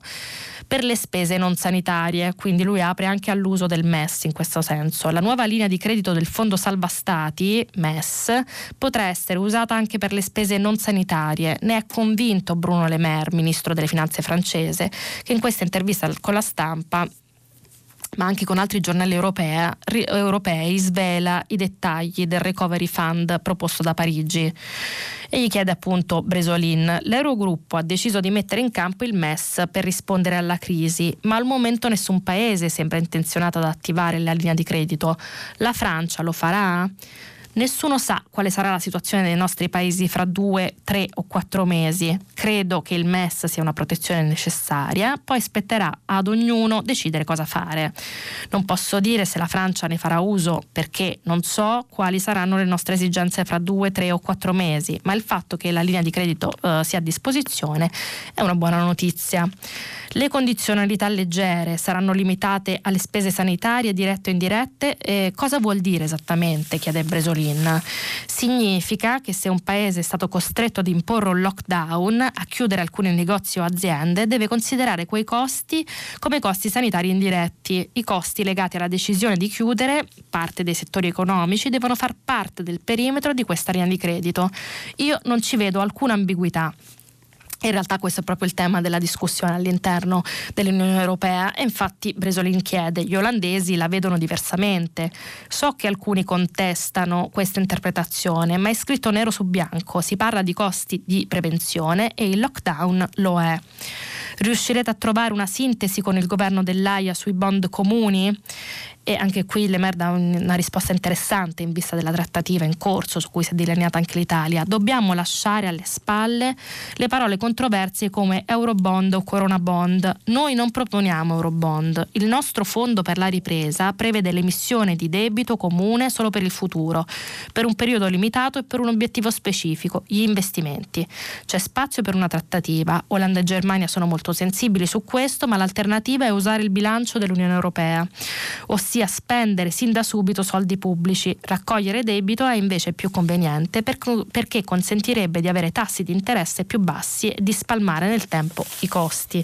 Speaker 2: per le spese non sanitarie, quindi lui apre anche all'uso del MES in questo senso. La nuova linea di credito del Fondo Salva Stati, MES, potrà essere usata anche per le spese non sanitarie. Ne è convinto Bruno Le Maire, ministro delle finanze francese, che in questa intervista con la stampa ma anche con altri giornali europea, ri, europei, svela i dettagli del recovery fund proposto da Parigi. E gli chiede appunto Bresolin, l'Eurogruppo ha deciso di mettere in campo il MES per rispondere alla crisi, ma al momento nessun paese sembra intenzionato ad attivare la linea di credito. La Francia lo farà? Nessuno sa quale sarà la situazione dei nostri paesi fra due, tre o quattro mesi. Credo che il MES sia una protezione necessaria, poi spetterà ad ognuno decidere cosa fare. Non posso dire se la Francia ne farà uso perché non so quali saranno le nostre esigenze fra due, tre o quattro mesi, ma il fatto che la linea di credito eh, sia a disposizione è una buona notizia. Le condizionalità leggere saranno limitate alle spese sanitarie dirette o indirette? Eh, cosa vuol dire esattamente? chiede Bresolin. Significa che se un paese è stato costretto ad imporre un lockdown, a chiudere alcuni negozi o aziende, deve considerare quei costi come costi sanitari indiretti. I costi legati alla decisione di chiudere parte dei settori economici devono far parte del perimetro di questa linea di credito. Io non ci vedo alcuna ambiguità. In realtà questo è proprio il tema della discussione all'interno dell'Unione Europea e infatti Bresolin chiede, gli olandesi la vedono diversamente. So che alcuni contestano questa interpretazione, ma è scritto nero su bianco, si parla di costi di prevenzione e il lockdown lo è. Riuscirete a trovare una sintesi con il governo dell'AIA sui bond comuni? e anche qui Lemer dà una risposta interessante in vista della trattativa in corso su cui si è delineata anche l'Italia. Dobbiamo lasciare alle spalle le parole controversie come Eurobond o Corona Bond. Noi non proponiamo Eurobond. Il nostro fondo per la ripresa prevede l'emissione di debito comune solo per il futuro, per un periodo limitato e per un obiettivo specifico, gli investimenti. C'è spazio per una trattativa. Olanda e Germania sono molto sensibili su questo, ma l'alternativa è usare il bilancio dell'Unione Europea, ossia spendere sin da subito soldi pubblici. Raccogliere debito è invece più conveniente perché consentirebbe di avere tassi di interesse più bassi e di spalmare nel tempo i costi.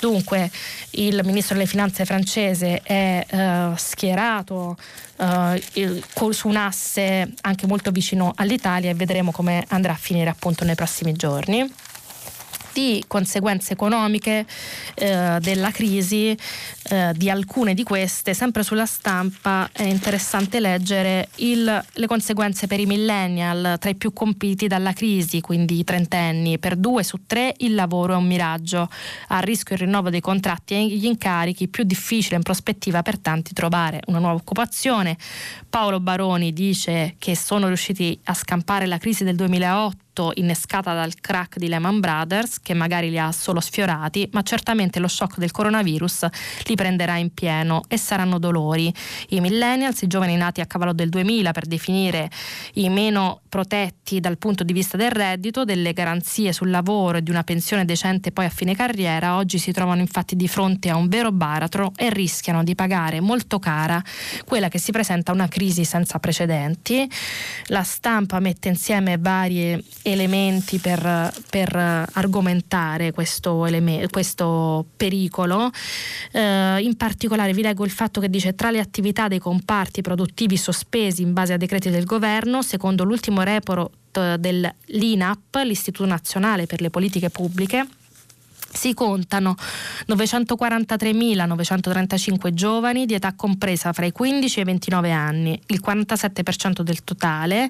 Speaker 2: Dunque il ministro delle finanze francese è uh, schierato uh, il, su un asse anche molto vicino all'Italia e vedremo come andrà a finire appunto nei prossimi giorni di conseguenze economiche eh, della crisi, eh, di alcune di queste, sempre sulla stampa è interessante leggere il, le conseguenze per i millennial, tra i più compiti dalla crisi, quindi i trentenni. Per due su tre il lavoro è un miraggio, a rischio il rinnovo dei contratti e gli incarichi, più difficile in prospettiva per tanti trovare una nuova occupazione. Paolo Baroni dice che sono riusciti a scampare la crisi del 2008 innescata dal crack di Lehman Brothers, che magari li ha solo sfiorati, ma certamente lo shock del coronavirus li prenderà in pieno e saranno dolori. I millennials, i giovani nati a cavallo del 2000 per definire i meno protetti dal punto di vista del reddito, delle garanzie sul lavoro e di una pensione decente poi a fine carriera, oggi si trovano infatti di fronte a un vero baratro e rischiano di pagare molto cara quella che si presenta una crisi senza precedenti. La stampa mette insieme varie elementi per, per argomentare questo, eleme- questo pericolo. Eh, in particolare vi leggo il fatto che dice tra le attività dei comparti produttivi sospesi in base a decreti del governo, secondo l'ultimo report dell'INAP, l'Istituto Nazionale per le Politiche Pubbliche, si contano 943.935 giovani di età compresa fra i 15 e i 29 anni, il 47% del totale,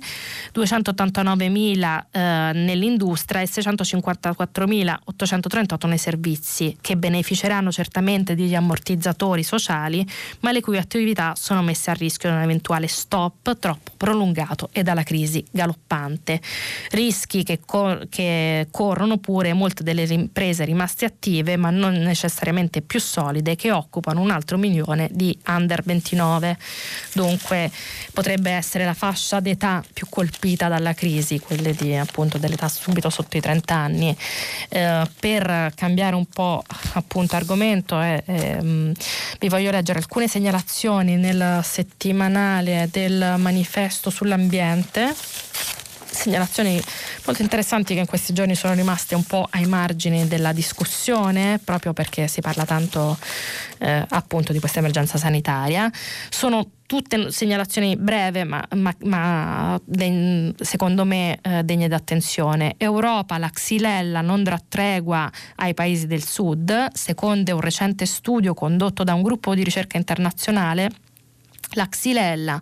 Speaker 2: 289.000 eh, nell'industria e 654.838 nei servizi, che beneficeranno certamente degli ammortizzatori sociali, ma le cui attività sono messe a rischio da un eventuale stop troppo prolungato e dalla crisi galoppante. Rischi che, cor- che corrono pure molte delle imprese rimaste rimaste attive ma non necessariamente più solide che occupano un altro milione di under 29. Dunque potrebbe essere la fascia d'età più colpita dalla crisi, quelle di, appunto, dell'età subito sotto i 30 anni. Eh, per cambiare un po' appunto argomento eh, ehm, vi voglio leggere alcune segnalazioni nel settimanale del manifesto sull'ambiente segnalazioni molto interessanti che in questi giorni sono rimaste un po' ai margini della discussione, proprio perché si parla tanto eh, appunto di questa emergenza sanitaria. Sono tutte segnalazioni breve ma, ma, ma de, secondo me eh, degne d'attenzione. Europa, la Xylella non darà tregua ai paesi del sud, secondo un recente studio condotto da un gruppo di ricerca internazionale la xylella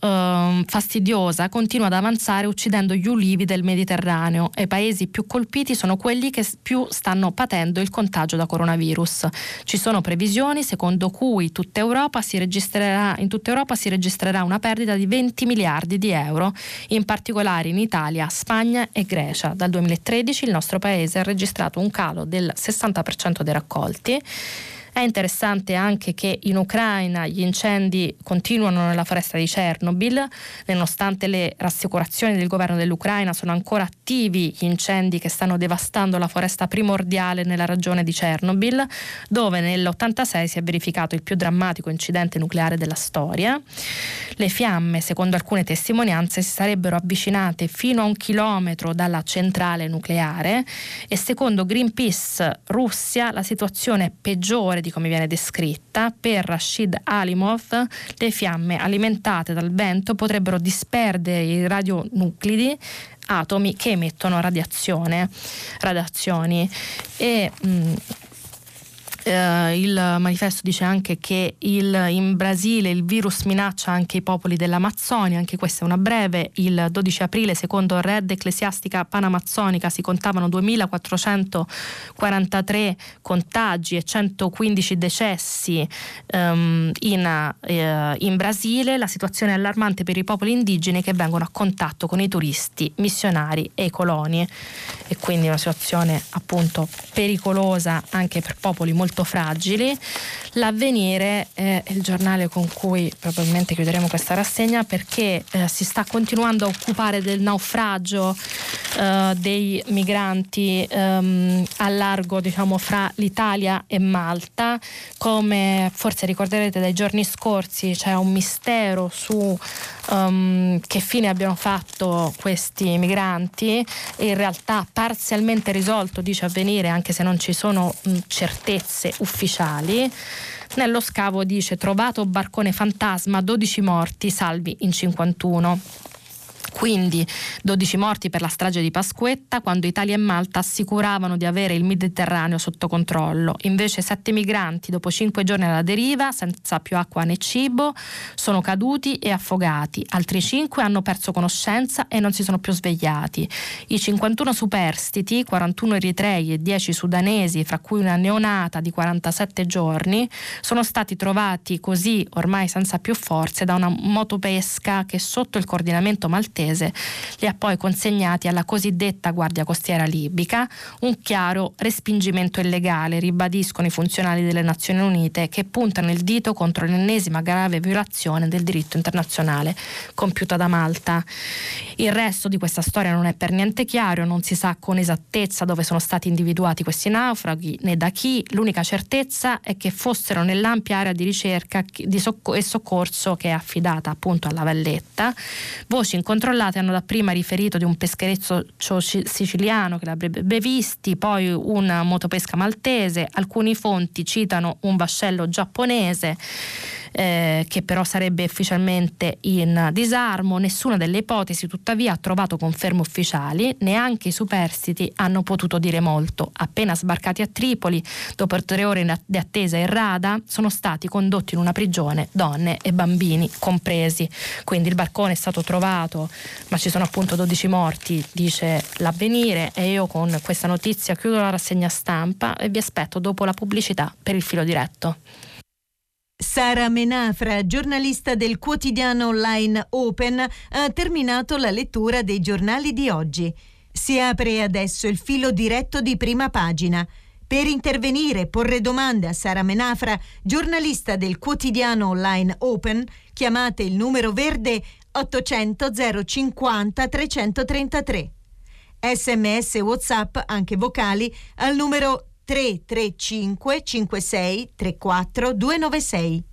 Speaker 2: eh, fastidiosa continua ad avanzare uccidendo gli ulivi del Mediterraneo e i paesi più colpiti sono quelli che più stanno patendo il contagio da coronavirus. Ci sono previsioni secondo cui tutta in tutta Europa si registrerà una perdita di 20 miliardi di euro, in particolare in Italia, Spagna e Grecia. Dal 2013 il nostro paese ha registrato un calo del 60% dei raccolti è interessante anche che in Ucraina gli incendi continuano nella foresta di Chernobyl, nonostante le rassicurazioni del governo dell'Ucraina sono ancora attivi gli incendi che stanno devastando la foresta primordiale nella regione di Chernobyl, dove nell'86 si è verificato il più drammatico incidente nucleare della storia. Le fiamme, secondo alcune testimonianze, si sarebbero avvicinate fino a un chilometro dalla centrale nucleare e secondo Greenpeace Russia la situazione peggiore di come viene descritta, per Rashid Alimov le fiamme alimentate dal vento potrebbero disperdere i radionuclidi atomi che emettono radiazione, radiazioni. E mh, mm, eh, il manifesto dice anche che il, in Brasile il virus minaccia anche i popoli dell'Amazzonia, anche questa è una breve. Il 12 aprile, secondo Red Ecclesiastica Panamazzonica, si contavano 2443 contagi e 115 decessi um, in, eh, in Brasile. La situazione è allarmante per i popoli indigeni che vengono a contatto con i turisti, missionari e i coloni. E quindi una situazione appunto pericolosa anche per popoli molto molto fragili. L'avvenire è il giornale con cui probabilmente chiuderemo questa rassegna perché eh, si sta continuando a occupare del naufragio eh, dei migranti ehm, a largo diciamo, fra l'Italia e Malta. Come forse ricorderete dai giorni scorsi c'è un mistero su um, che fine abbiano fatto questi migranti in realtà parzialmente risolto, dice avvenire, anche se non ci sono mh, certezze ufficiali. Nello scavo dice trovato barcone fantasma, 12 morti, salvi in 51. Quindi 12 morti per la strage di Pasquetta quando Italia e Malta assicuravano di avere il Mediterraneo sotto controllo. Invece 7 migranti dopo 5 giorni alla deriva, senza più acqua né cibo, sono caduti e affogati. Altri 5 hanno perso conoscenza e non si sono più svegliati. I 51 superstiti, 41 eritrei e 10 sudanesi, fra cui una neonata di 47 giorni, sono stati trovati così ormai senza più forze da una motopesca che sotto il coordinamento maltese francese. Li ha poi consegnati alla cosiddetta Guardia Costiera libica, un chiaro respingimento illegale, ribadiscono i funzionali delle Nazioni Unite che puntano il dito contro l'ennesima grave violazione del diritto internazionale compiuta da Malta. Il resto di questa storia non è per niente chiaro, non si sa con esattezza dove sono stati individuati questi naufraghi né da chi, l'unica certezza è che fossero nell'ampia area di ricerca e soccorso che è affidata appunto alla Valletta. Voci incontrollate controllate hanno dapprima riferito di un peschereccio siciliano che l'avrebbe visti, poi una motopesca maltese, alcuni fonti citano un vascello giapponese eh, che però sarebbe ufficialmente in disarmo. Nessuna delle ipotesi tuttavia ha trovato conferme ufficiali, neanche i superstiti hanno potuto dire molto. Appena sbarcati a Tripoli, dopo tre ore di attesa in rada, sono stati condotti in una prigione donne e bambini compresi. Quindi il barcone è stato trovato, ma ci sono appunto 12 morti, dice l'avvenire e io con questa notizia chiudo la rassegna stampa e vi aspetto dopo la pubblicità per il filo diretto.
Speaker 1: Sara Menafra, giornalista del quotidiano online Open, ha terminato la lettura dei giornali di oggi. Si apre adesso il filo diretto di prima pagina. Per intervenire e porre domande a Sara Menafra, giornalista del quotidiano online Open, chiamate il numero verde 800 050 333. Sms WhatsApp, anche vocali, al numero 335 56 34 296.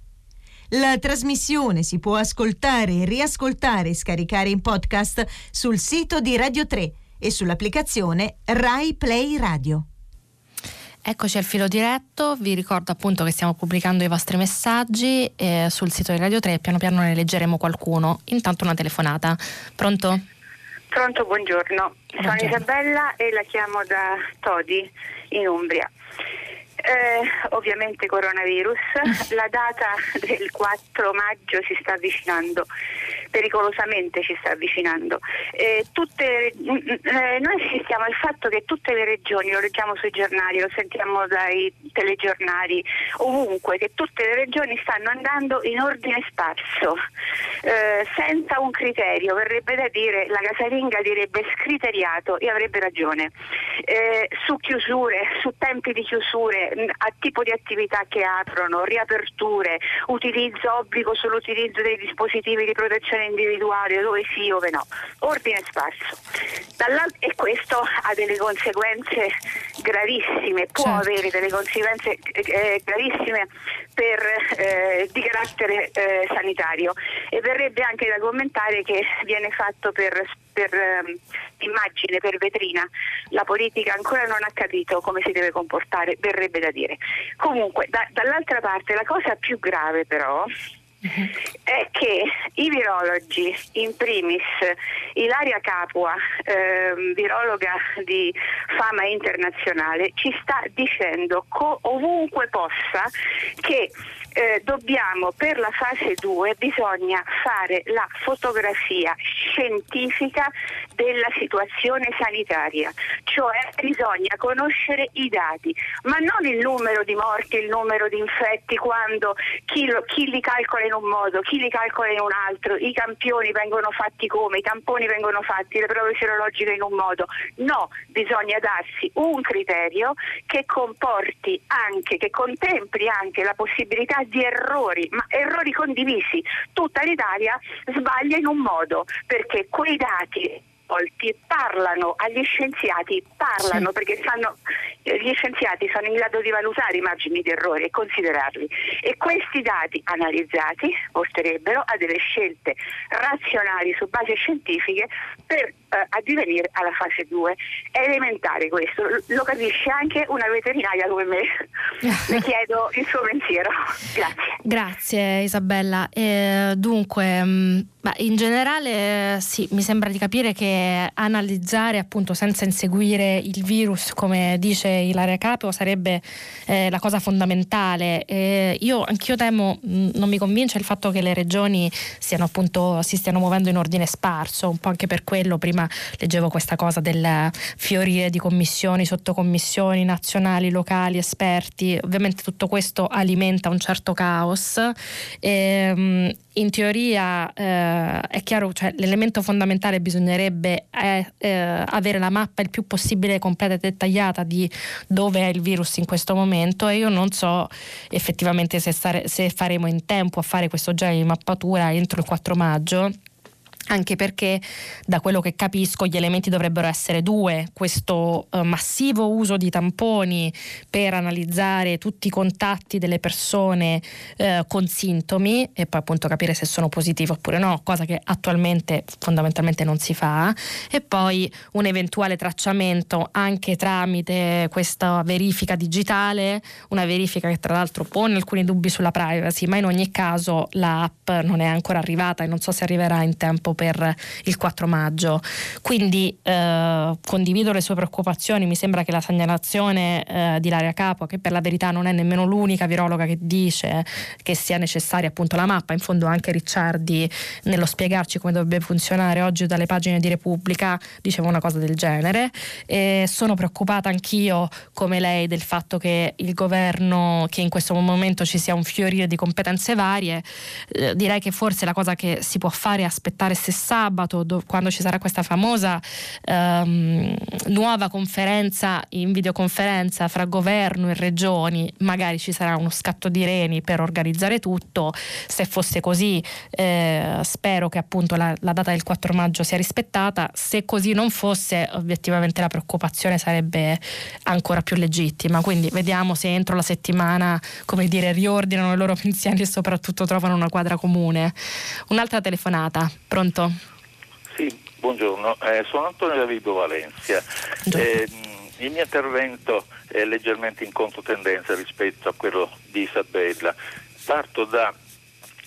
Speaker 1: La trasmissione si può ascoltare, riascoltare e scaricare in podcast sul sito di Radio 3 e sull'applicazione Rai Play Radio.
Speaker 2: Eccoci al filo diretto, vi ricordo appunto che stiamo pubblicando i vostri messaggi eh, sul sito di Radio 3 e piano piano ne leggeremo qualcuno. Intanto una telefonata. Pronto?
Speaker 3: Pronto, buongiorno. buongiorno. Sono Isabella e la chiamo da Todi in Umbria. Eh, ovviamente coronavirus, [LAUGHS] la data del 4 maggio si sta avvicinando, pericolosamente ci sta avvicinando. Eh, tutte, mm, mm, eh, noi assistiamo al fatto che tutte le regioni, lo leggiamo sui giornali, lo sentiamo dai telegiornali, ovunque, che tutte le regioni stanno andando in ordine sparso, eh, senza un criterio, verrebbe da dire, la casalinga direbbe scriteriato e avrebbe ragione, eh, su chiusure, su tempi di chiusure, a tipo di attività che aprono, riaperture, utilizzo, obbligo sull'utilizzo dei dispositivi di protezione individuale, dove sì, dove no, ordine sparso. e questo ha delle conseguenze gravissime, può certo. avere delle conseguenze eh, gravissime per, eh, di carattere eh, sanitario e verrebbe anche da commentare che viene fatto per, per ehm, immagine, per vetrina. La politica ancora non ha capito come si deve comportare, verrebbe da dire. Comunque, da, dall'altra parte la cosa più grave però è che i virologi, in primis Ilaria Capua, eh, virologa di fama internazionale, ci sta dicendo co- ovunque possa che eh, dobbiamo per la fase 2 bisogna fare la fotografia scientifica della situazione sanitaria, cioè bisogna conoscere i dati, ma non il numero di morti, il numero di infetti, quando chi, lo, chi li calcola in un modo, chi li calcola in un altro, i campioni vengono fatti come, i tamponi vengono fatti, le prove serologiche in un modo. No, bisogna darsi un criterio che comporti anche, che contempli anche la possibilità di errori, ma errori condivisi. Tutta l'Italia sbaglia in un modo perché quei dati parlano agli scienziati, parlano sì. perché sanno, gli scienziati sono in grado di valutare i margini di errore e considerarli e questi dati analizzati porterebbero a delle scelte razionali su base scientifiche per eh, addivenire alla fase 2. È elementare questo, lo capisce anche una veterinaria come me. [LAUGHS] Le chiedo il suo pensiero. Grazie.
Speaker 2: Grazie Isabella. Eh, dunque, mh, mm, in generale sì, mi sembra di capire che analizzare appunto senza inseguire il virus, come dice Ilaria Capo, sarebbe eh, la cosa fondamentale. Eh, io anch'io temo, mh, mm, non mi convince il fatto che le regioni stiano appunto, si stiano muovendo in ordine sparso, un po' anche per quello prima leggevo questa cosa del fiorire di commissioni, sottocommissioni nazionali, locali, esperti. Ovviamente tutto questo alimenta un certo caos. E, ehm, in teoria eh, è chiaro, cioè, l'elemento fondamentale bisognerebbe è, eh, avere la mappa il più possibile completa e dettagliata di dove è il virus in questo momento e io non so effettivamente se, stare, se faremo in tempo a fare questo genere di mappatura entro il 4 maggio anche perché da quello che capisco gli elementi dovrebbero essere due, questo eh, massivo uso di tamponi per analizzare tutti i contatti delle persone eh, con sintomi e poi appunto capire se sono positivi oppure no, cosa che attualmente fondamentalmente non si fa, e poi un eventuale tracciamento anche tramite questa verifica digitale, una verifica che tra l'altro pone alcuni dubbi sulla privacy, ma in ogni caso l'app non è ancora arrivata e non so se arriverà in tempo per il 4 maggio. Quindi eh, condivido le sue preoccupazioni, mi sembra che la segnalazione eh, di Laria Capo, che per la verità non è nemmeno l'unica virologa che dice che sia necessaria appunto la mappa, in fondo anche Ricciardi nello spiegarci come dovrebbe funzionare oggi dalle pagine di Repubblica diceva una cosa del genere. E sono preoccupata anch'io come lei del fatto che il governo, che in questo momento ci sia un fiorire di competenze varie, eh, direi che forse la cosa che si può fare è aspettare se sabato, do, quando ci sarà questa famosa ehm, nuova conferenza in videoconferenza fra governo e regioni, magari ci sarà uno scatto di reni per organizzare tutto. Se fosse così, eh, spero che appunto la, la data del 4 maggio sia rispettata. Se così non fosse, obiettivamente la preoccupazione sarebbe ancora più legittima. Quindi vediamo se entro la settimana, come dire, riordinano i loro [LAUGHS] pensieri e soprattutto trovano una quadra comune. Un'altra telefonata, pronto?
Speaker 4: Sì, buongiorno, eh, sono Antonio Davido Valencia. Eh, il mio intervento è leggermente in controtendenza rispetto a quello di Isabella. Parto da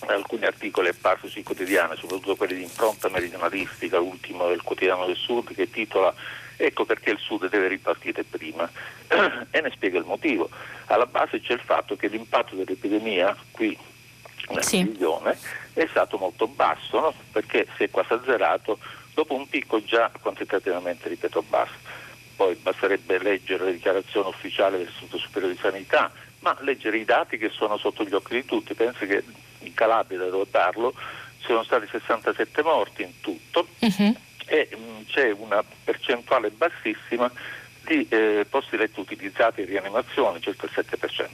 Speaker 4: alcuni articoli apparsi sui quotidiani, soprattutto quelli di impronta meridionalistica, l'ultimo del quotidiano del Sud, che titola Ecco perché il Sud deve ripartire prima [CLEARS THROAT] e ne spiega il motivo. Alla base c'è il fatto che l'impatto dell'epidemia qui nella sì. divisione è stato molto basso, no? perché si è quasi azzerato dopo un picco già quantitativamente, ripeto, basso. Poi basterebbe leggere le dichiarazioni ufficiali dell'Istituto Superiore di Sanità, ma leggere i dati che sono sotto gli occhi di tutti. Penso che in Calabria, da dove parlo, siano stati 67 morti in tutto uh-huh. e mh, c'è una percentuale bassissima di eh, posti letto utilizzati in rianimazione, circa il 7%.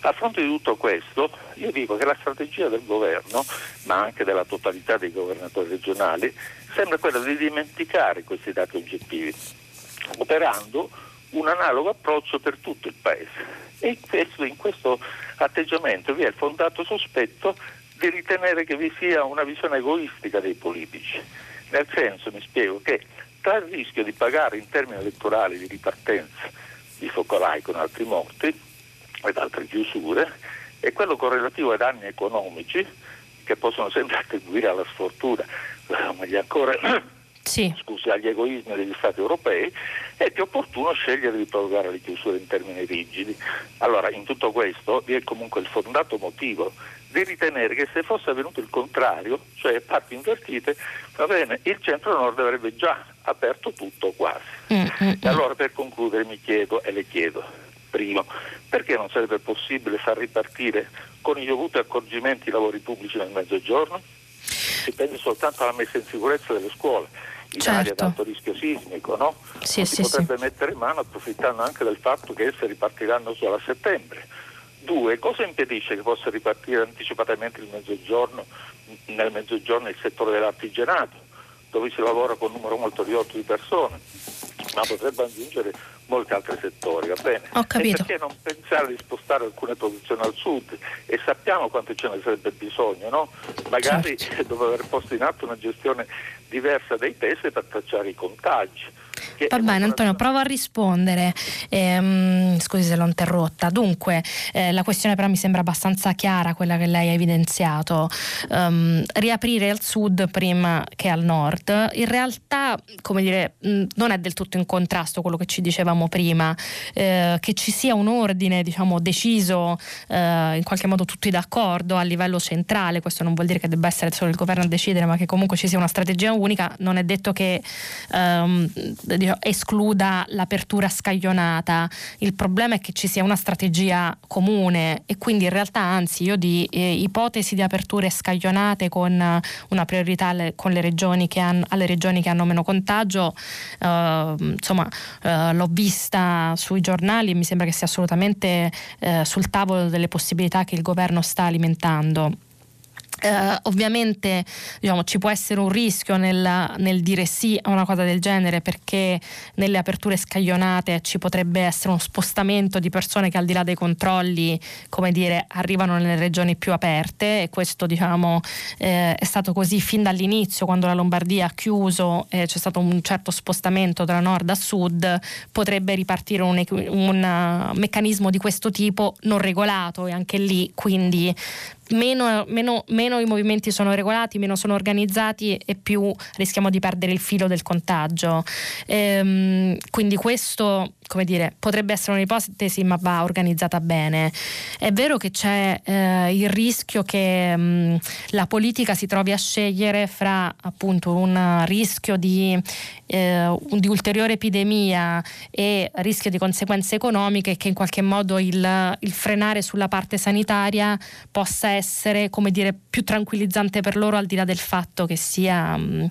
Speaker 4: A fronte di tutto questo, io dico che la strategia del governo, ma anche della totalità dei governatori regionali, sembra quella di dimenticare questi dati oggettivi, operando un analogo approccio per tutto il Paese. E in questo, in questo atteggiamento vi è il fondato sospetto di ritenere che vi sia una visione egoistica dei politici. Nel senso, mi spiego, che tra il rischio di pagare in termini elettorali di ripartenza di focolai con altri morti ed altre chiusure e quello correlativo ai danni economici che possono sempre [LAUGHS] attribuire alla sfortuna, meglio ancora [COUGHS] sì. scusi, agli egoismi degli Stati europei, è più opportuno scegliere di prorogare le chiusure in termini rigidi. Allora, in tutto questo vi è comunque il fondato motivo di ritenere che se fosse avvenuto il contrario, cioè parti invertite, va bene, il centro-nord avrebbe già aperto tutto quasi. Mm, mm, e allora per concludere mi chiedo e le chiedo, primo, perché non sarebbe possibile far ripartire con i dovuti accorgimenti i lavori pubblici nel mezzogiorno? Si pensi soltanto alla messa in sicurezza delle scuole in certo. alto rischio sismico, no? Sì, si sì, potrebbe sì. mettere in mano approfittando anche del fatto che esse ripartiranno solo a settembre. Due, cosa impedisce che possa ripartire anticipatamente il mezzogiorno, nel mezzogiorno il settore dell'artigianato, dove si lavora con un numero molto ridotto di persone, ma potrebbe aggiungere molti altri settori. E perché non pensare di spostare alcune produzioni al sud? E sappiamo quanto ce ne sarebbe bisogno, no? Magari certo. [LAUGHS] dopo aver posto in atto una gestione diversa dei pesi per tracciare i contagi.
Speaker 2: Va bene Antonio, provo a rispondere, ehm, scusi se l'ho interrotta. Dunque, eh, la questione però mi sembra abbastanza chiara, quella che lei ha evidenziato. Um, riaprire al sud prima che al nord, in realtà, come dire, non è del tutto in contrasto quello che ci dicevamo prima, eh, che ci sia un ordine, diciamo, deciso, eh, in qualche modo tutti d'accordo a livello centrale, questo non vuol dire che debba essere solo il governo a decidere, ma che comunque ci sia una strategia unica, non è detto che um, escluda l'apertura scaglionata, il problema è che ci sia una strategia comune e quindi in realtà anzi io di eh, ipotesi di aperture scaglionate con una priorità alle, con le regioni che hanno, alle regioni che hanno meno contagio, eh, insomma eh, l'ho vista sui giornali e mi sembra che sia assolutamente eh, sul tavolo delle possibilità che il governo sta alimentando. Uh, ovviamente diciamo, ci può essere un rischio nel, nel, dire sì a una cosa del genere perché nelle aperture scaglionate ci potrebbe essere uno spostamento di persone che al di là dei controlli dire, arrivano nelle regioni più aperte. E questo diciamo, eh, è stato così fin dall'inizio quando la Lombardia ha chiuso eh, c'è stato un certo spostamento da nord a sud potrebbe ripartire un, un meccanismo di questo tipo non regolato e anche lì quindi meno, meno, meno, i movimenti sono regolati, meno sono organizzati e più rischiamo di perdere il filo del contagio. Ehm, quindi questo come dire, potrebbe essere un'ipotesi ma va organizzata bene. È vero che c'è eh, il rischio che mh, mm, la politica si trovi a scegliere fra appunto un rischio di, eh, di, ulteriore epidemia e rischio di conseguenze economiche che in qualche modo il, il frenare sulla parte sanitaria possa essere come dire, più tranquillizzante per loro al di là del fatto che sia, mh, mm,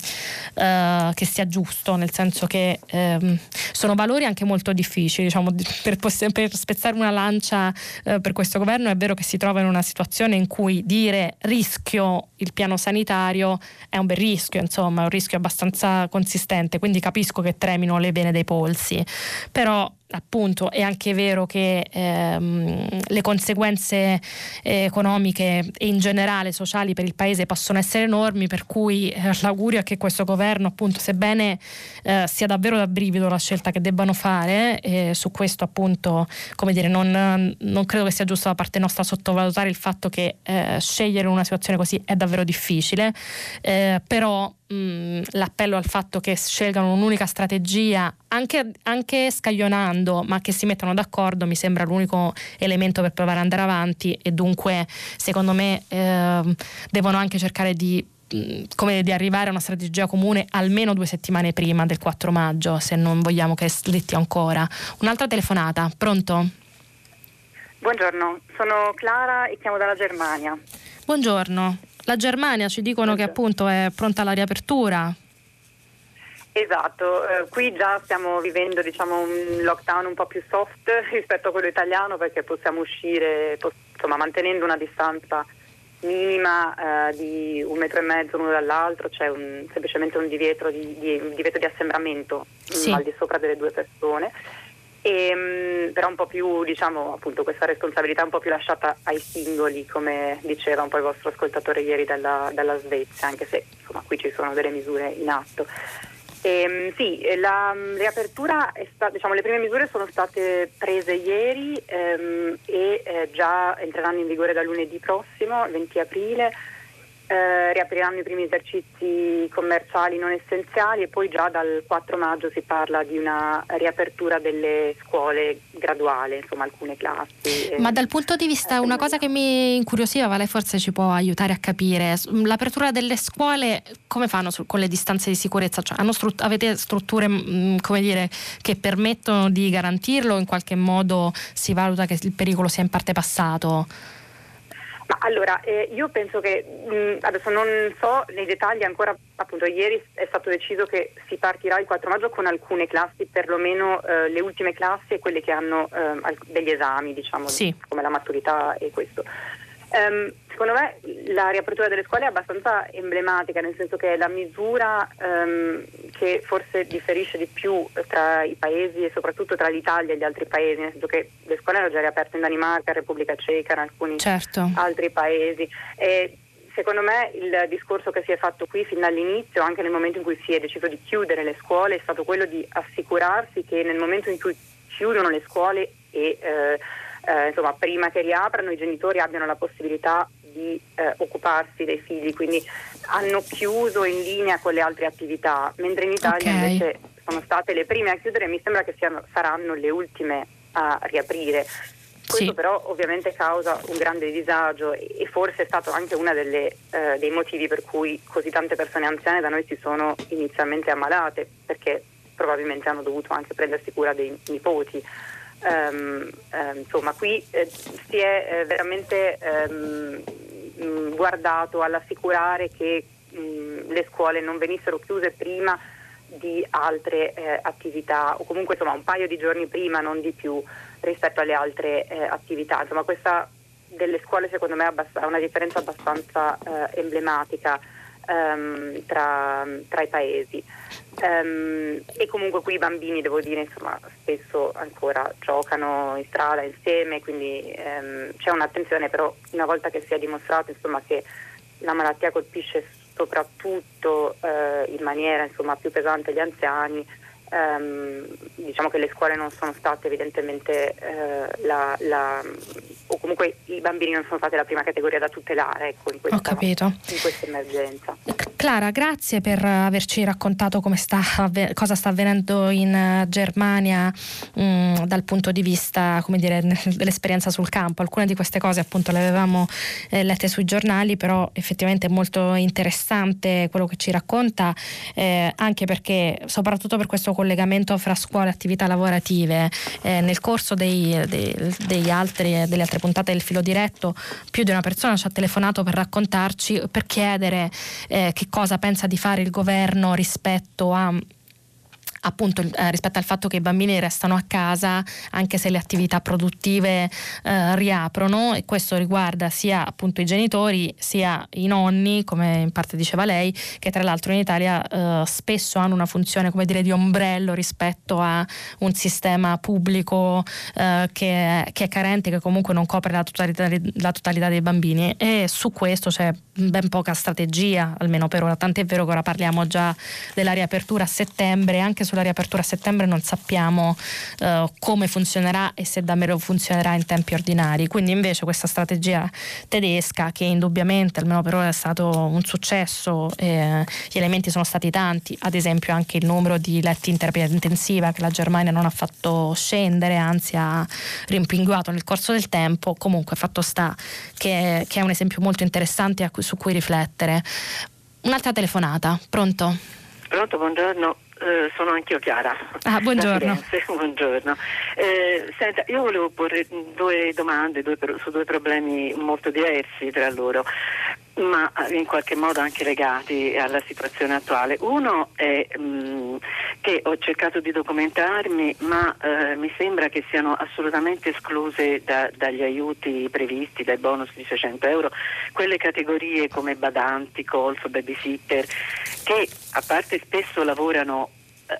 Speaker 2: eh, che sia giusto, nel senso che ehm, sono valori anche molto difficili difficili. Diciamo, per, per, spezzare una lancia eh, per questo governo è vero che si trova in una situazione in cui dire rischio il piano sanitario è un bel rischio, insomma, è un rischio abbastanza consistente, quindi capisco che tremino le vene dei polsi. Però appunto è anche vero che ehm, le conseguenze eh, economiche e in generale sociali per il paese possono essere enormi per cui eh, l'augurio è che questo governo appunto sebbene eh, sia davvero da brivido la scelta che debbano fare e su questo appunto come dire non, non, credo che sia giusto da parte nostra sottovalutare il fatto che eh, scegliere una situazione così è davvero difficile eh, però mh, l'appello al fatto che scelgano un'unica strategia, anche, anche, scaglionando, ma che si mettano d'accordo, mi sembra l'unico elemento per provare ad andare avanti e dunque secondo me eh, devono anche cercare di come di arrivare a una strategia comune almeno due settimane prima del 4 maggio, se non vogliamo che slitti ancora. Un'altra telefonata, pronto?
Speaker 5: Buongiorno, sono Clara e chiamo dalla Germania.
Speaker 2: Buongiorno. La Germania ci dicono che appunto è pronta alla riapertura.
Speaker 5: Esatto, eh, qui già stiamo vivendo diciamo, un lockdown un po' più soft [LAUGHS] rispetto a quello italiano perché possiamo uscire insomma, mantenendo una distanza minima eh, di un metro e mezzo l'uno dall'altro, c'è un, semplicemente un divieto di, di, un divieto di assembramento sì. al di sopra delle due persone e, ehm, però un po' più, diciamo, appunto questa responsabilità un po' più lasciata ai singoli, come diceva un po' il vostro ascoltatore ieri dalla, dalla Svezia, anche se insomma qui ci sono delle misure in atto. E, ehm, sì, la riapertura, è sta, diciamo, le prime misure sono state prese ieri ehm, e eh, già entreranno in vigore da lunedì prossimo, 20 aprile eh, riapriranno i primi esercizi commerciali non essenziali e poi già dal 4 maggio si parla di una riapertura delle scuole graduale, insomma alcune classi.
Speaker 2: Ma dal punto di vista, una cosa che mi incuriosiva, lei forse ci può aiutare a capire, l'apertura delle scuole come fanno su, con le distanze di sicurezza? Cioè, strut- avete strutture mh, dire, che permettono di garantirlo o in qualche modo si valuta che il pericolo sia in parte passato?
Speaker 5: Ma allora, eh, io penso che mh, mm, adesso non so nei dettagli ancora, appunto ieri è stato deciso che si partirà il 4 maggio con alcune classi, perlomeno eh, le ultime classi e quelle che hanno eh, degli esami, diciamo, sì. come la maturità e questo. Um, secondo me la riapertura delle scuole è abbastanza emblematica, nel senso che è la misura um, che forse differisce di più tra i paesi e soprattutto tra l'Italia e gli altri paesi, nel senso che le scuole erano già riaperte in Danimarca, in Repubblica Ceca, in alcuni certo. altri paesi. E secondo me il discorso che si è fatto qui fin dall'inizio, anche nel momento in cui si è deciso di chiudere le scuole, è stato quello di assicurarsi che nel momento in cui chiudono le scuole e eh, eh, insomma, prima che riaprano i genitori abbiano la possibilità di eh, occuparsi dei figli, quindi hanno chiuso in linea con le altre attività, mentre in Italia okay. invece sono state le prime a chiudere e mi sembra che siano, saranno le ultime a riaprire. Questo sì. però ovviamente causa un grande disagio e forse è stato anche uno eh, dei motivi per cui così tante persone anziane da noi si sono inizialmente ammalate, perché probabilmente hanno dovuto anche prendersi cura dei nipoti. Um, um, insomma, qui eh, si è eh, veramente um, guardato all'assicurare che le scuole non venissero chiuse prima di altre eh, attività o comunque insomma, un paio di giorni prima, non di più rispetto alle altre eh, attività. Insomma, questa delle scuole secondo me ha una differenza abbastanza eh, emblematica ehm, tra, tra, i paesi. Um, e comunque qui i bambini, devo dire, insomma, spesso ancora giocano in strada insieme, quindi um, c'è un'attenzione, però una volta che si è dimostrato insomma, che la malattia colpisce soprattutto uh, in maniera insomma, più pesante gli anziani, um, diciamo che le scuole non sono state evidentemente uh, la, la, o comunque i bambini non sono stati la prima categoria da tutelare ecco, in, questa, in questa emergenza.
Speaker 2: Clara, grazie per averci raccontato sta, cosa sta avvenendo in eh, Germania mh, mm, dal punto di vista dire, dell'esperienza sul campo. Alcune di queste cose appunto le avevamo eh, lette sui giornali, però effettivamente è molto interessante quello che ci racconta, eh, anche perché soprattutto per questo collegamento fra scuole e attività lavorative, eh, nel corso dei, dei, dei altri, delle altre puntate del filo diretto, più di una persona ci ha telefonato per raccontarci, per chiedere eh, che cosa pensa di fare il governo rispetto a appunto eh, rispetto al fatto che i bambini restano a casa anche se le attività produttive eh, riaprono e questo riguarda sia appunto i genitori sia i nonni come in parte diceva lei che tra l'altro in Italia eh, spesso hanno una funzione come dire di ombrello rispetto a un sistema pubblico eh, che, che, è carente che comunque non copre la totalità, la totalità dei bambini. E su questo c'è ben poca strategia almeno per ora. Tant'è vero che ora parliamo già della riapertura a settembre anche sulla riapertura a settembre non sappiamo uh, come funzionerà e se davvero funzionerà in tempi ordinari. Quindi invece questa strategia tedesca, che indubbiamente almeno per ora è stato un successo, eh, gli elementi sono stati tanti, ad esempio anche il numero di letti in terapia intensiva che la Germania non ha fatto scendere, anzi ha rimpinguato nel corso del tempo, comunque fatto sta che, che è un esempio molto interessante su cui riflettere. Un'altra telefonata, pronto?
Speaker 6: Pronto, buongiorno. Eh, sono anch'io Chiara.
Speaker 2: Ah, buongiorno. [LAUGHS]
Speaker 6: buongiorno. Eh, senta, io volevo porre due domande due, su due problemi molto diversi tra loro ma in qualche modo anche legati alla situazione attuale. Uno è mh, mm, che ho cercato di documentarmi, ma eh, mi sembra che siano assolutamente escluse da, dagli aiuti previsti, dai bonus di 600 euro, quelle categorie come badanti, colf, babysitter, che a parte spesso lavorano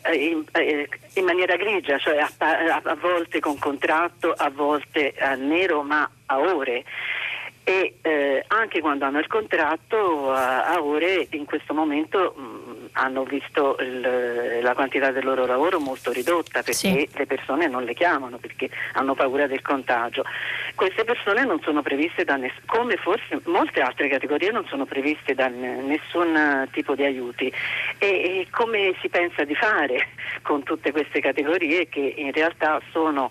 Speaker 6: eh, in, eh, in, maniera grigia, cioè a, a, volte con contratto, a volte a nero, ma a ore e eh, anche quando hanno il contratto a, a ore in questo momento mh, mm, hanno visto il, la quantità del loro lavoro molto ridotta perché sì. le persone non le chiamano perché hanno paura del contagio. Queste persone non sono previste da nessuno, come forse molte altre categorie non sono previste da nessun tipo di aiuti e, e come si pensa di fare con tutte queste categorie che in realtà sono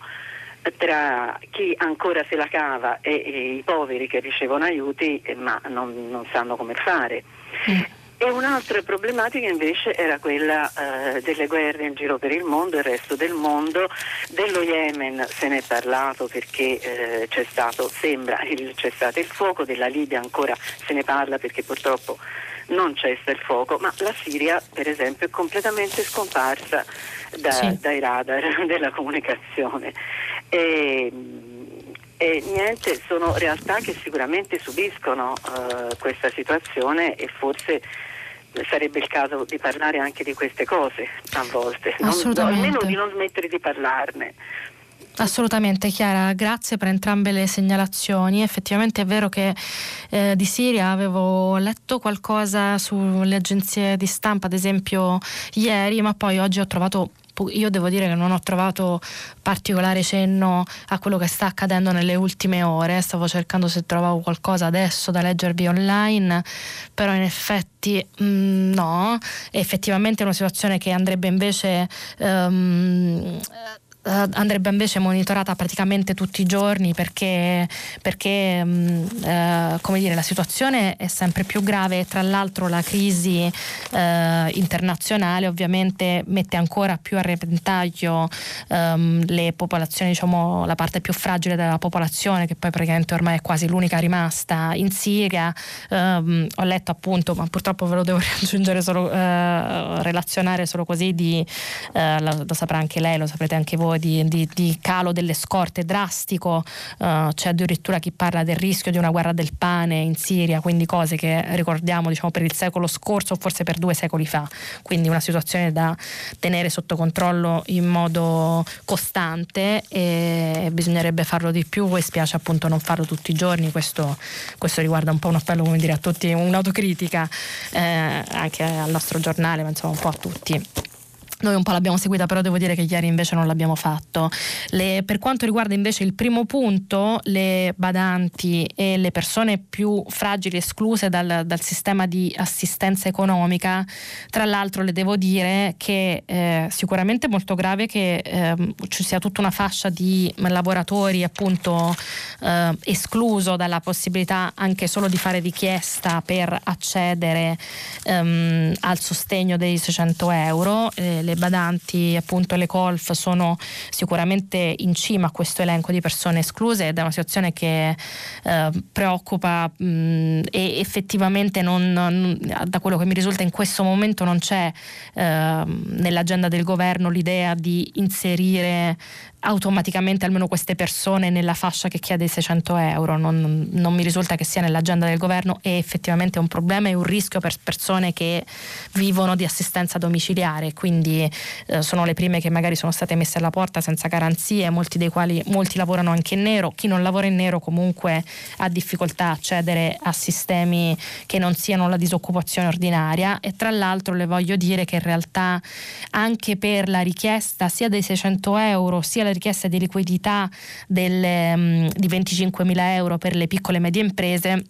Speaker 6: tra chi ancora se la cava e, e i poveri che ricevono aiuti eh, ma non, non, sanno come fare. Mm. E un'altra problematica invece era quella eh, delle guerre in giro per il mondo, il resto del mondo. Dello Yemen se ne è parlato perché eh, c'è stato, sembra, il, c'è stato il fuoco, della Libia ancora se ne parla perché purtroppo non cessa il fuoco, ma la Siria per esempio è completamente scomparsa da, sì. dai radar [LAUGHS] della comunicazione. E, e niente, sono realtà che sicuramente subiscono uh, questa situazione e forse sarebbe il caso di parlare anche di queste cose a volte, non, almeno di non smettere di parlarne.
Speaker 2: Assolutamente Chiara, grazie per entrambe le segnalazioni. Effettivamente è vero che eh, di Siria avevo letto qualcosa sulle agenzie di stampa, ad esempio ieri, ma poi oggi ho trovato io devo dire che non ho trovato particolare cenno a quello che sta accadendo nelle ultime ore, stavo cercando se trovavo qualcosa adesso da leggervi online, però in effetti mh, mm, no, è effettivamente una situazione che andrebbe invece... Um, andrebbe invece monitorata praticamente tutti i giorni perché, perché um, uh, come dire, la situazione è sempre più grave e tra l'altro la crisi uh, internazionale ovviamente mette ancora più a repentaglio um, le popolazioni, diciamo la parte più fragile della popolazione che poi praticamente ormai è quasi l'unica rimasta in Siria. Um, ho letto appunto, ma purtroppo ve lo devo [LAUGHS] raggiungere solo, relazionare solo così di, lo, lo saprà anche lei, lo saprete anche voi di, di, di calo delle scorte drastico, uh, c'è addirittura chi parla del rischio di una guerra del pane in Siria, quindi cose che ricordiamo diciamo, per il secolo scorso o forse per due secoli fa, quindi una situazione da tenere sotto controllo in modo costante e bisognerebbe farlo di più e spiace appunto non farlo tutti i giorni, questo, questo riguarda un po' un appello come dire a tutti, un'autocritica eh, anche al nostro giornale, ma insomma un po' a tutti. Noi un po' l'abbiamo seguita, però devo dire che ieri invece non l'abbiamo fatto. Le, per quanto riguarda invece il primo punto, le badanti e le persone più fragili escluse dal, dal sistema di assistenza economica, tra l'altro le devo dire che eh, sicuramente è molto grave che eh, ci sia tutta una fascia di lavoratori appunto eh, escluso dalla possibilità anche solo di fare richiesta per accedere ehm, al sostegno dei 600 euro eh, le badanti, appunto le colf sono sicuramente in cima a questo elenco di persone escluse ed è una situazione che eh, preoccupa mh, e effettivamente non, non, da quello che mi risulta in questo momento non c'è eh, nell'agenda del governo l'idea di inserire automaticamente almeno queste persone nella fascia che chiede i 600 euro. Non, non, mi risulta che sia nell'agenda del governo e effettivamente è un problema e un rischio per persone che vivono di assistenza domiciliare, quindi eh, sono le prime che magari sono state messe alla porta senza garanzie, molti dei quali molti lavorano anche in nero, chi non lavora in nero comunque ha difficoltà a accedere a sistemi che non siano la disoccupazione ordinaria. E tra l'altro le voglio dire che in realtà anche per la richiesta sia dei 600 euro sia la richiesta di liquidità delle, um, di 25 mila euro per le piccole e medie imprese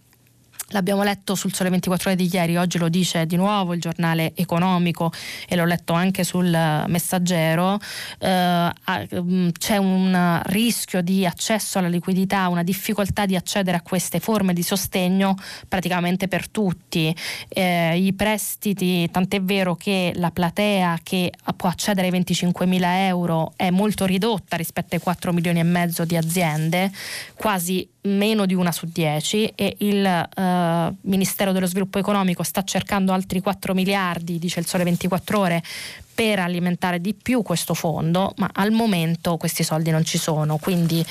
Speaker 2: L'abbiamo letto sul Sole 24 Ore di ieri, oggi lo dice di nuovo il giornale economico e l'ho letto anche sul messaggero. Eh, mm, c'è un rischio di accesso alla liquidità, una difficoltà di accedere a queste forme di sostegno praticamente per tutti. Eh, I prestiti, tant'è vero che la platea che può accedere ai 25 mila euro è molto ridotta rispetto ai 4 milioni e mezzo di aziende, quasi meno di una su dieci e il eh, Ministero dello Sviluppo Economico sta cercando altri 4 miliardi, dice il Sole 24 ore, per alimentare di più questo fondo, ma al momento questi soldi non ci sono, quindi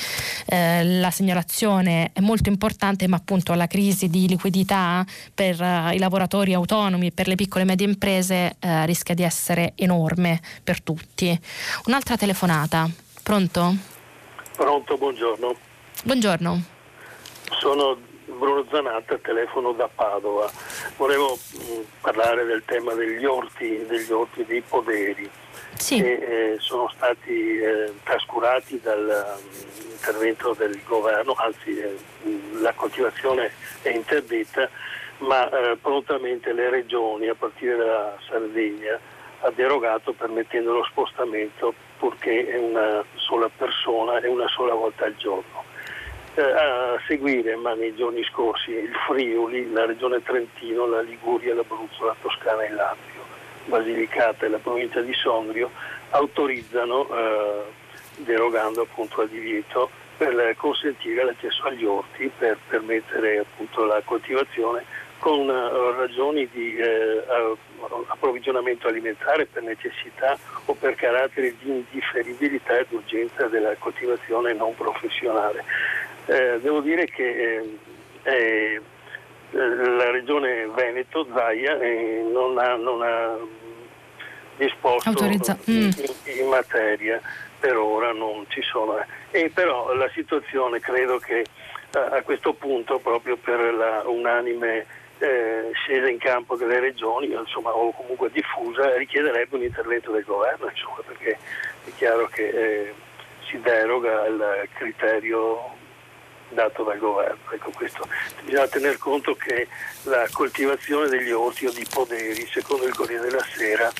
Speaker 2: eh, la segnalazione è molto importante, ma appunto la crisi di liquidità per uh, i lavoratori autonomi e per le piccole e medie imprese uh, rischia di essere enorme per tutti. Un'altra telefonata, pronto?
Speaker 7: Pronto, buongiorno.
Speaker 2: Buongiorno.
Speaker 7: Sono Bruno Zanatta, telefono da Padova. Volevo mm, parlare del tema degli orti, degli orti dei poderi sì. che eh, sono stati eh, trascurati dall'intervento mm, del governo, anzi eh, la coltivazione è interdetta, ma eh, prontamente le regioni, a partire dalla Sardegna, ha derogato permettendo lo spostamento purché una sola persona e una sola volta al giorno eh, a seguire, ma nei giorni scorsi, il Friuli, la regione Trentino, la Liguria, l'Abruzzo, la Toscana e l'Appio, Basilicata e la provincia di Sondrio autorizzano, eh, derogando appunto al divieto, per consentire l'accesso agli orti, per permettere appunto la coltivazione con uh, ragioni di eh, approvvigionamento alimentare per necessità o per carattere di indifferibilità ed urgenza della coltivazione non professionale. Eh, devo dire che eh, la regione Veneto, Zaia, eh, non ha, non, ha, disposto
Speaker 2: Autorizza.
Speaker 7: in, mm. in, in, materia, per ora non ci sono. E però la situazione credo che a questo punto, proprio per la unanime eh, scesa in campo delle regioni, insomma, o comunque diffusa, richiederebbe un intervento del governo, insomma, perché è chiaro che eh, si deroga al criterio dato dal governo. Ecco, questo. Bisogna tener conto che la coltivazione degli orti o di poderi, secondo il Corriere della Sera,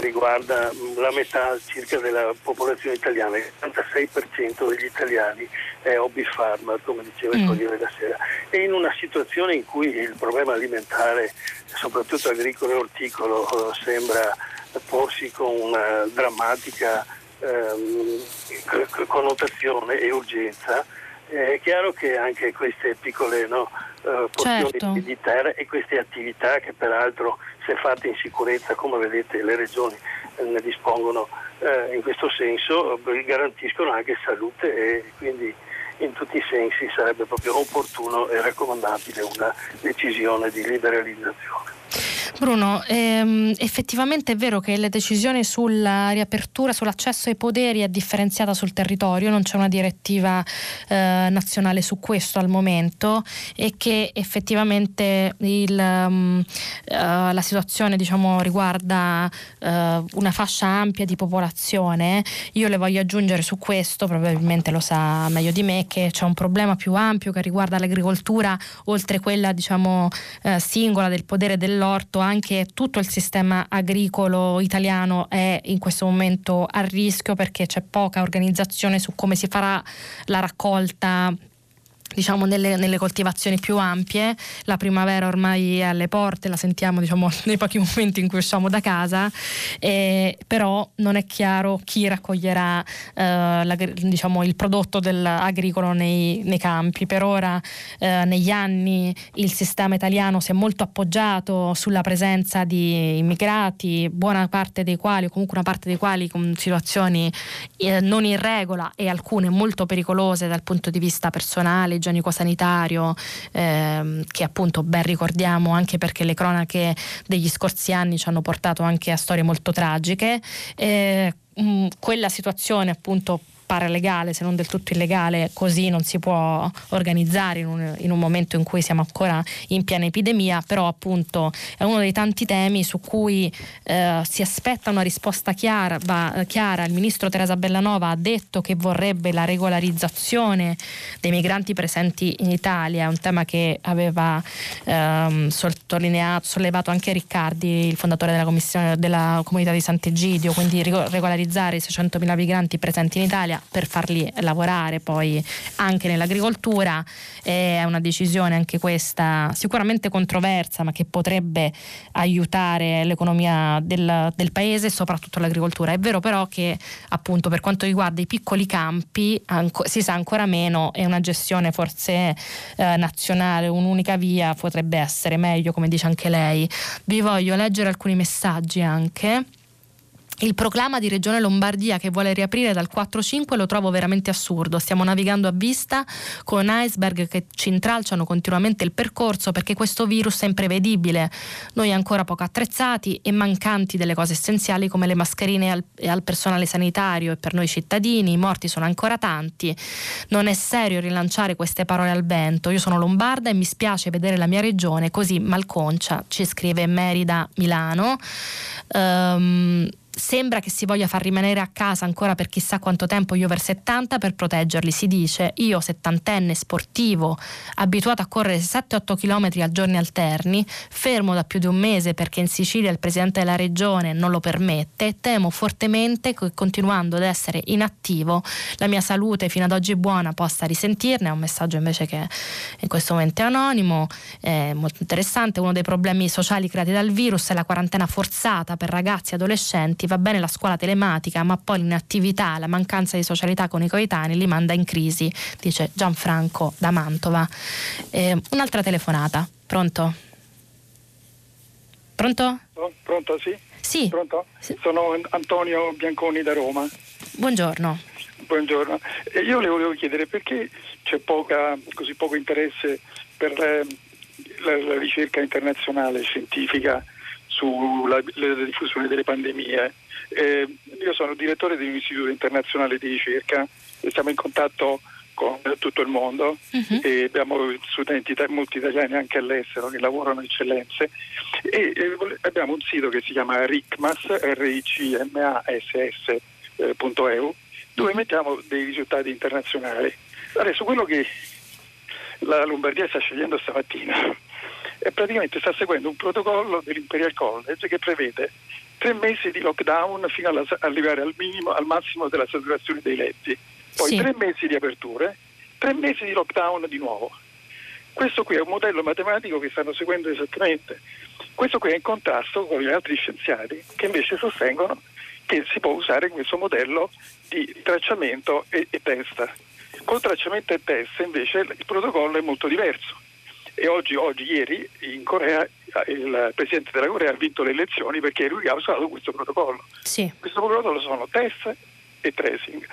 Speaker 7: riguarda la metà circa della popolazione italiana, il 76% degli italiani è hobby farmer, come diceva il mm. Corriere della Sera, e in una situazione in cui il problema alimentare, soprattutto agricolo e orticolo, sembra porsi con una drammatica ehm, connotazione e urgenza, è chiaro che anche queste piccole no, uh, porzioni certo. di terra e queste attività che peraltro se fatte in sicurezza, come vedete le regioni eh, ne dispongono eh, in questo senso garantiscono anche salute e quindi in tutti i sensi sarebbe proprio opportuno e raccomandabile una decisione di liberalizzazione.
Speaker 2: Bruno, ehm, effettivamente è vero che la decisione sulla riapertura, sull'accesso ai poteri è differenziata sul territorio, non c'è una direttiva eh, nazionale su questo al momento e che effettivamente il, um, uh, la situazione diciamo, riguarda uh, una fascia ampia di popolazione. Io le voglio aggiungere su questo, probabilmente lo sa meglio di me, che c'è un problema più ampio che riguarda l'agricoltura, oltre quella diciamo, uh, singola del podere dell'orto anche tutto il sistema agricolo italiano è in questo momento a rischio perché c'è poca organizzazione su come si farà la raccolta diciamo nelle, nelle, coltivazioni più ampie. La primavera ormai è alle porte, la sentiamo diciamo, [LAUGHS] nei pochi momenti in cui usciamo da casa, eh, però non è chiaro chi raccoglierà eh, la, diciamo, il prodotto agricolo nei, nei, campi. Per ora eh, negli anni il sistema italiano si è molto appoggiato sulla presenza di immigrati, buona parte dei quali, o comunque una parte dei quali con situazioni eh, non in regola e alcune molto pericolose dal punto di vista personale igienico-sanitario, ehm, che appunto ben ricordiamo anche perché le cronache degli scorsi anni ci hanno portato anche a storie molto tragiche. Eh, mh, quella situazione appunto paralegale, se non del tutto illegale, così non si può organizzare in un, in un, momento in cui siamo ancora in piena epidemia, però appunto è uno dei tanti temi su cui eh, si aspetta una risposta chiara, va, chiara. Il ministro Teresa Bellanova ha detto che vorrebbe la regolarizzazione dei migranti presenti in Italia, è un tema che aveva ehm, sottolineato, sollevato anche Riccardi, il fondatore della, della comunità di Sant'Egidio, quindi regolarizzare i 600.000 migranti presenti in Italia per farli lavorare poi anche nell'agricoltura. È una decisione anche questa sicuramente controversa ma che potrebbe aiutare l'economia del, del paese e soprattutto l'agricoltura. È vero però che appunto per quanto riguarda i piccoli campi anco, si sa ancora meno e una gestione forse eh, nazionale, un'unica via potrebbe essere meglio come dice anche lei. Vi voglio leggere alcuni messaggi anche. Il proclama di Regione Lombardia che vuole riaprire dal 4-5 lo trovo veramente assurdo. Stiamo navigando a vista con iceberg che ci intralciano continuamente il percorso perché questo virus è imprevedibile. Noi ancora poco attrezzati e mancanti delle cose essenziali come le mascherine al, al personale sanitario e per noi cittadini. I morti sono ancora tanti. Non è serio rilanciare queste parole al vento. Io sono lombarda e mi spiace vedere la mia regione così malconcia, ci scrive Merida Milano. Um, Sembra che si voglia far rimanere a casa ancora per chissà quanto tempo gli over 70 per proteggerli. Si dice, io settantenne sportivo, abituato a correre 7-8 km a giorni alterni, fermo da più di un mese perché in Sicilia il presidente della regione non lo permette, temo fortemente che continuando ad essere inattivo la mia salute fino ad oggi buona possa risentirne. È un messaggio invece che in questo momento è anonimo, è molto interessante. Uno dei problemi sociali creati dal virus è la quarantena forzata per ragazzi e adolescenti va bene la scuola telematica, ma poi l'inattività, la mancanza di socialità con i coetanei li manda in crisi, dice Gianfranco da Mantova. Eh, un'altra telefonata, pronto? Pronto?
Speaker 8: Pronto, sì?
Speaker 2: Sì.
Speaker 8: Pronto? Sono Antonio Bianconi da Roma.
Speaker 2: Buongiorno.
Speaker 8: Buongiorno. Eh, io le volevo chiedere perché c'è poca, così poco interesse per eh, la, la ricerca internazionale scientifica sulla diffusione delle pandemie. Eh, io sono direttore di un istituto internazionale di ricerca e siamo in contatto con tutto il mondo uh-huh. e abbiamo studenti molti italiani anche all'estero che lavorano eccellenze e, e abbiamo un sito che si chiama RICMAS, R-I-C-M-A-S-S.eu eh, dove mettiamo dei risultati internazionali. Adesso quello che la Lombardia sta scegliendo stamattina e praticamente sta seguendo un protocollo dell'Imperial College che prevede tre mesi di lockdown fino ad arrivare al, minimo, al massimo della saturazione dei letti, poi sì. tre mesi di aperture, tre mesi di lockdown di nuovo. Questo qui è un modello matematico che stanno seguendo esattamente. Questo qui è in contrasto con gli altri scienziati che invece sostengono che si può usare questo modello di tracciamento e, e test. Con tracciamento e test invece il protocollo è molto diverso e oggi, oggi ieri in Corea il Presidente della Corea ha vinto le elezioni perché lui ha usato questo protocollo.
Speaker 2: Sì.
Speaker 8: Questo protocollo sono test e tracing.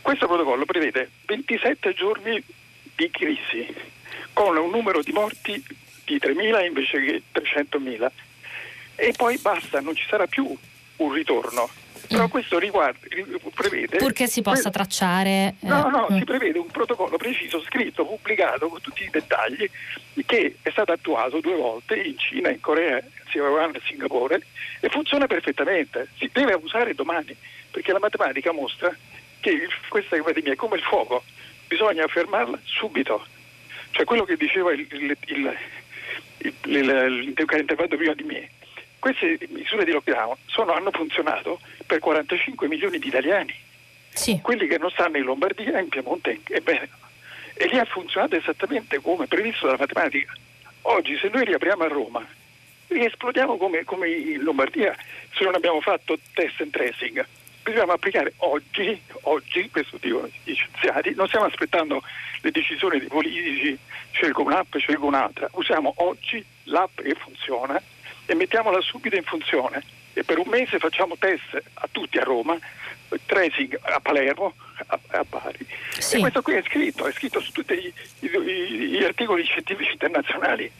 Speaker 8: Questo protocollo prevede 27 giorni di crisi con un numero di morti di 3.000 invece che 300.000 e poi basta, non ci sarà più un ritorno. Però mm. questo riguarda, prevede...
Speaker 2: Purché si possa tracciare...
Speaker 8: Eh, no, no, mm. si prevede un protocollo preciso, scritto, pubblicato con tutti i dettagli, che è stato attuato due volte in Cina, in Corea, in Taiwan e Singapore e funziona perfettamente. Si deve usare domani, perché la matematica mostra che questa epidemia è come il fuoco, bisogna fermarla subito. Cioè quello che diceva il, il, il, il, l'intervento prima di me, queste misure di lockdown sono, hanno funzionato per 45 milioni di italiani,
Speaker 2: sì.
Speaker 8: quelli che non stanno in Lombardia, in Piemonte e Veneto. E lì ha funzionato esattamente come previsto dalla matematica. Oggi se noi riapriamo a Roma, riesplodiamo come, come in Lombardia se non abbiamo fatto test and tracing. Dobbiamo applicare oggi, oggi, questo dicono gli scienziati, non stiamo aspettando le decisioni dei politici, scelgo un'app, scelgo un'altra, usiamo oggi l'app che funziona e mettiamola subito in funzione. E per un mese facciamo test a tutti a Roma, tracing a Palermo, a, a Bari. Sì. E questo qui è scritto, è scritto su tutti gli articoli scientifici internazionali.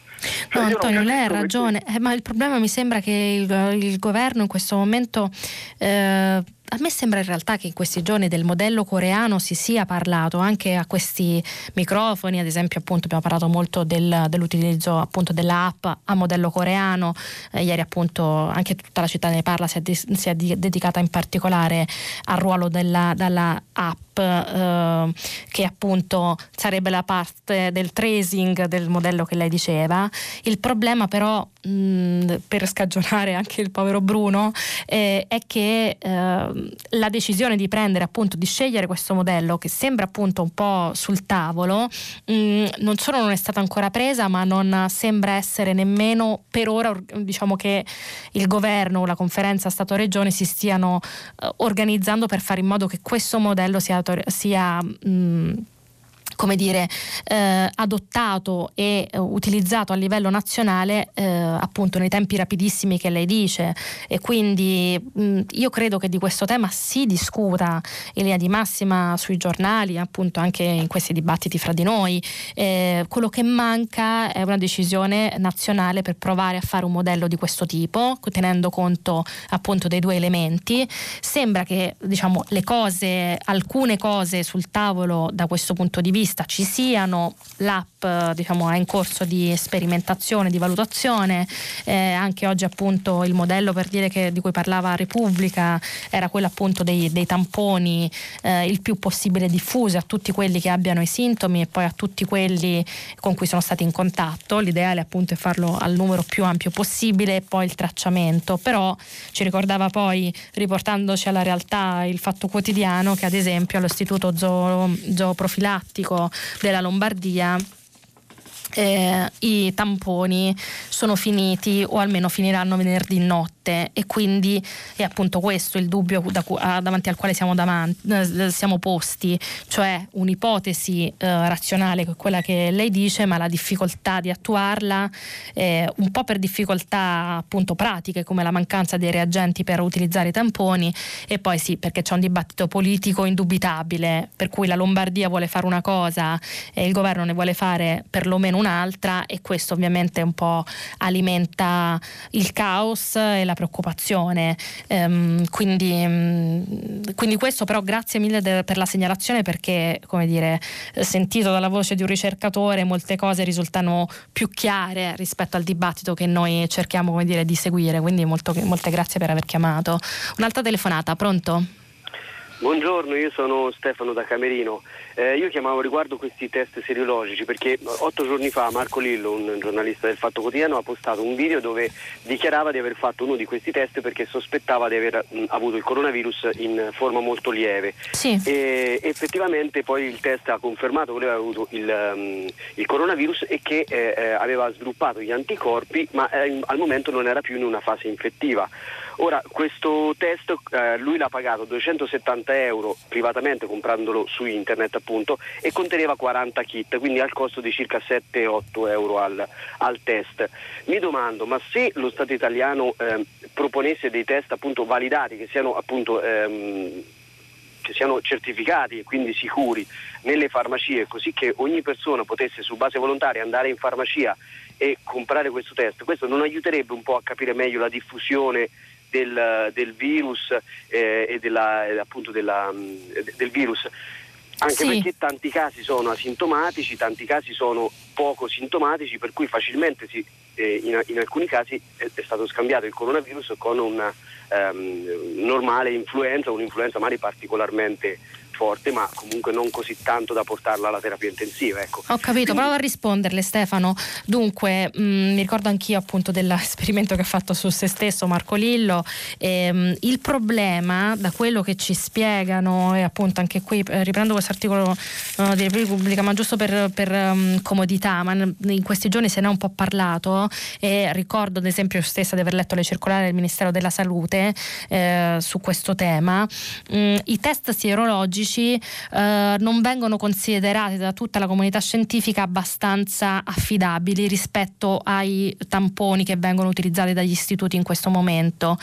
Speaker 2: No, Antonio, lei ha ragione, eh, ma il problema mi sembra che il, il governo in questo momento eh, a me sembra in realtà che in questi giorni del modello coreano si sia parlato anche a questi microfoni, ad esempio appunto abbiamo parlato molto del, dell'utilizzo appunto dell'app a modello coreano, eh, ieri appunto anche tutta la città ne parla, si è, di, si è di, dedicata in particolare al ruolo della, della app eh, che appunto sarebbe la parte del tracing del modello che lei diceva. Il problema però mh, per scagionare anche il povero Bruno eh, è che eh, la decisione di prendere appunto di scegliere questo modello che sembra appunto un po' sul tavolo mh, non solo non è stata ancora presa ma non sembra essere nemmeno per ora diciamo che il governo o la conferenza Stato-Regione si stiano eh, organizzando per fare in modo che questo modello sia, sia mh, come dire, eh, adottato e eh, utilizzato a livello nazionale eh, appunto nei tempi rapidissimi che lei dice e quindi mh, io credo che di questo tema si discuta in linea di massima sui giornali, appunto anche in questi dibattiti fra di noi. Eh, quello che manca è una decisione nazionale per provare a fare un modello di questo tipo, tenendo conto appunto dei due elementi. Sembra che diciamo le cose, alcune cose sul tavolo da questo punto di vista vista ci siano, l'app diciamo, è in corso di sperimentazione, di valutazione, eh, anche oggi appunto il modello per dire che, di cui parlava Repubblica era quello appunto dei, dei tamponi eh, il più possibile diffusi a tutti quelli che abbiano i sintomi e poi a tutti quelli con cui sono stati in contatto, l'ideale appunto è farlo al numero più ampio possibile e poi il tracciamento, però ci ricordava poi riportandoci alla realtà il fatto quotidiano che ad esempio all'Istituto Zooprofilattico della Lombardia eh, i tamponi sono finiti o almeno finiranno venerdì notte. E quindi è appunto questo il dubbio da, davanti al quale siamo, davanti, eh, siamo posti, cioè un'ipotesi eh, razionale che è quella che lei dice, ma la difficoltà di attuarla, eh, un po' per difficoltà appunto pratiche come la mancanza dei reagenti per utilizzare i tamponi. E poi sì perché c'è un dibattito politico indubitabile per cui la Lombardia vuole fare una cosa e il governo ne vuole fare perlomeno un'altra e questo ovviamente un po' alimenta il caos e la preoccupazione. Ehm, quindi, mm, quindi, questo però grazie mille de- per la segnalazione perché, come dire, sentito dalla voce di un ricercatore molte cose risultano più chiare rispetto al dibattito che noi cerchiamo come dire, di seguire. Quindi molto, molte grazie per aver chiamato. Un'altra telefonata, pronto?
Speaker 9: Buongiorno, io sono Stefano da Camerino. Eh, io chiamavo riguardo questi test seriologici perché otto giorni fa Marco Lillo, un giornalista del Fatto Quotidiano, ha postato un video dove dichiarava di aver fatto uno di questi test perché sospettava di aver mh, avuto il coronavirus in forma molto lieve.
Speaker 2: Sì.
Speaker 9: E effettivamente poi il test ha confermato che aveva avuto il, um, il coronavirus e che eh, eh, aveva sviluppato gli anticorpi, ma eh, al momento non era più in una fase infettiva. Ora, questo test eh, lui l'ha pagato 270 60 euro privatamente comprandolo su internet appunto e conteneva 40 kit, quindi al costo di circa 7-8 euro al, al, test. Mi domando, ma se lo Stato italiano eh, proponesse dei test appunto validati, che siano appunto ehm, che siano certificati e quindi sicuri nelle farmacie, così che ogni persona potesse su base volontaria andare in farmacia e comprare questo test, questo non aiuterebbe un po' a capire meglio la diffusione del, del virus eh, e della, appunto della, mm, del virus anche sì. perché tanti casi sono asintomatici, tanti casi sono poco sintomatici, per cui facilmente si, eh, in, in, alcuni casi è, è, stato scambiato il coronavirus con una um, normale influenza, un'influenza magari particolarmente forte, ma comunque non così tanto da portarla alla terapia intensiva. Ecco.
Speaker 2: Ho capito, Quindi... provo a risponderle Stefano. Dunque, mh, mm, mi ricordo anch'io appunto dell'esperimento che ha fatto su se stesso Marco Lillo. Ehm, il problema, da quello che ci spiegano, e appunto anche qui eh, riprendo questo articolo uh, di Repubblica, ma giusto per, per um, comodità, ma in questi giorni se ne è un po' parlato e ricordo ad esempio io stessa di aver letto le circolari del Ministero della Salute eh, su questo tema. Mm, I test sierologici medici eh, non vengono considerati da tutta la comunità scientifica abbastanza affidabili rispetto ai tamponi che vengono utilizzati dagli istituti in questo momento.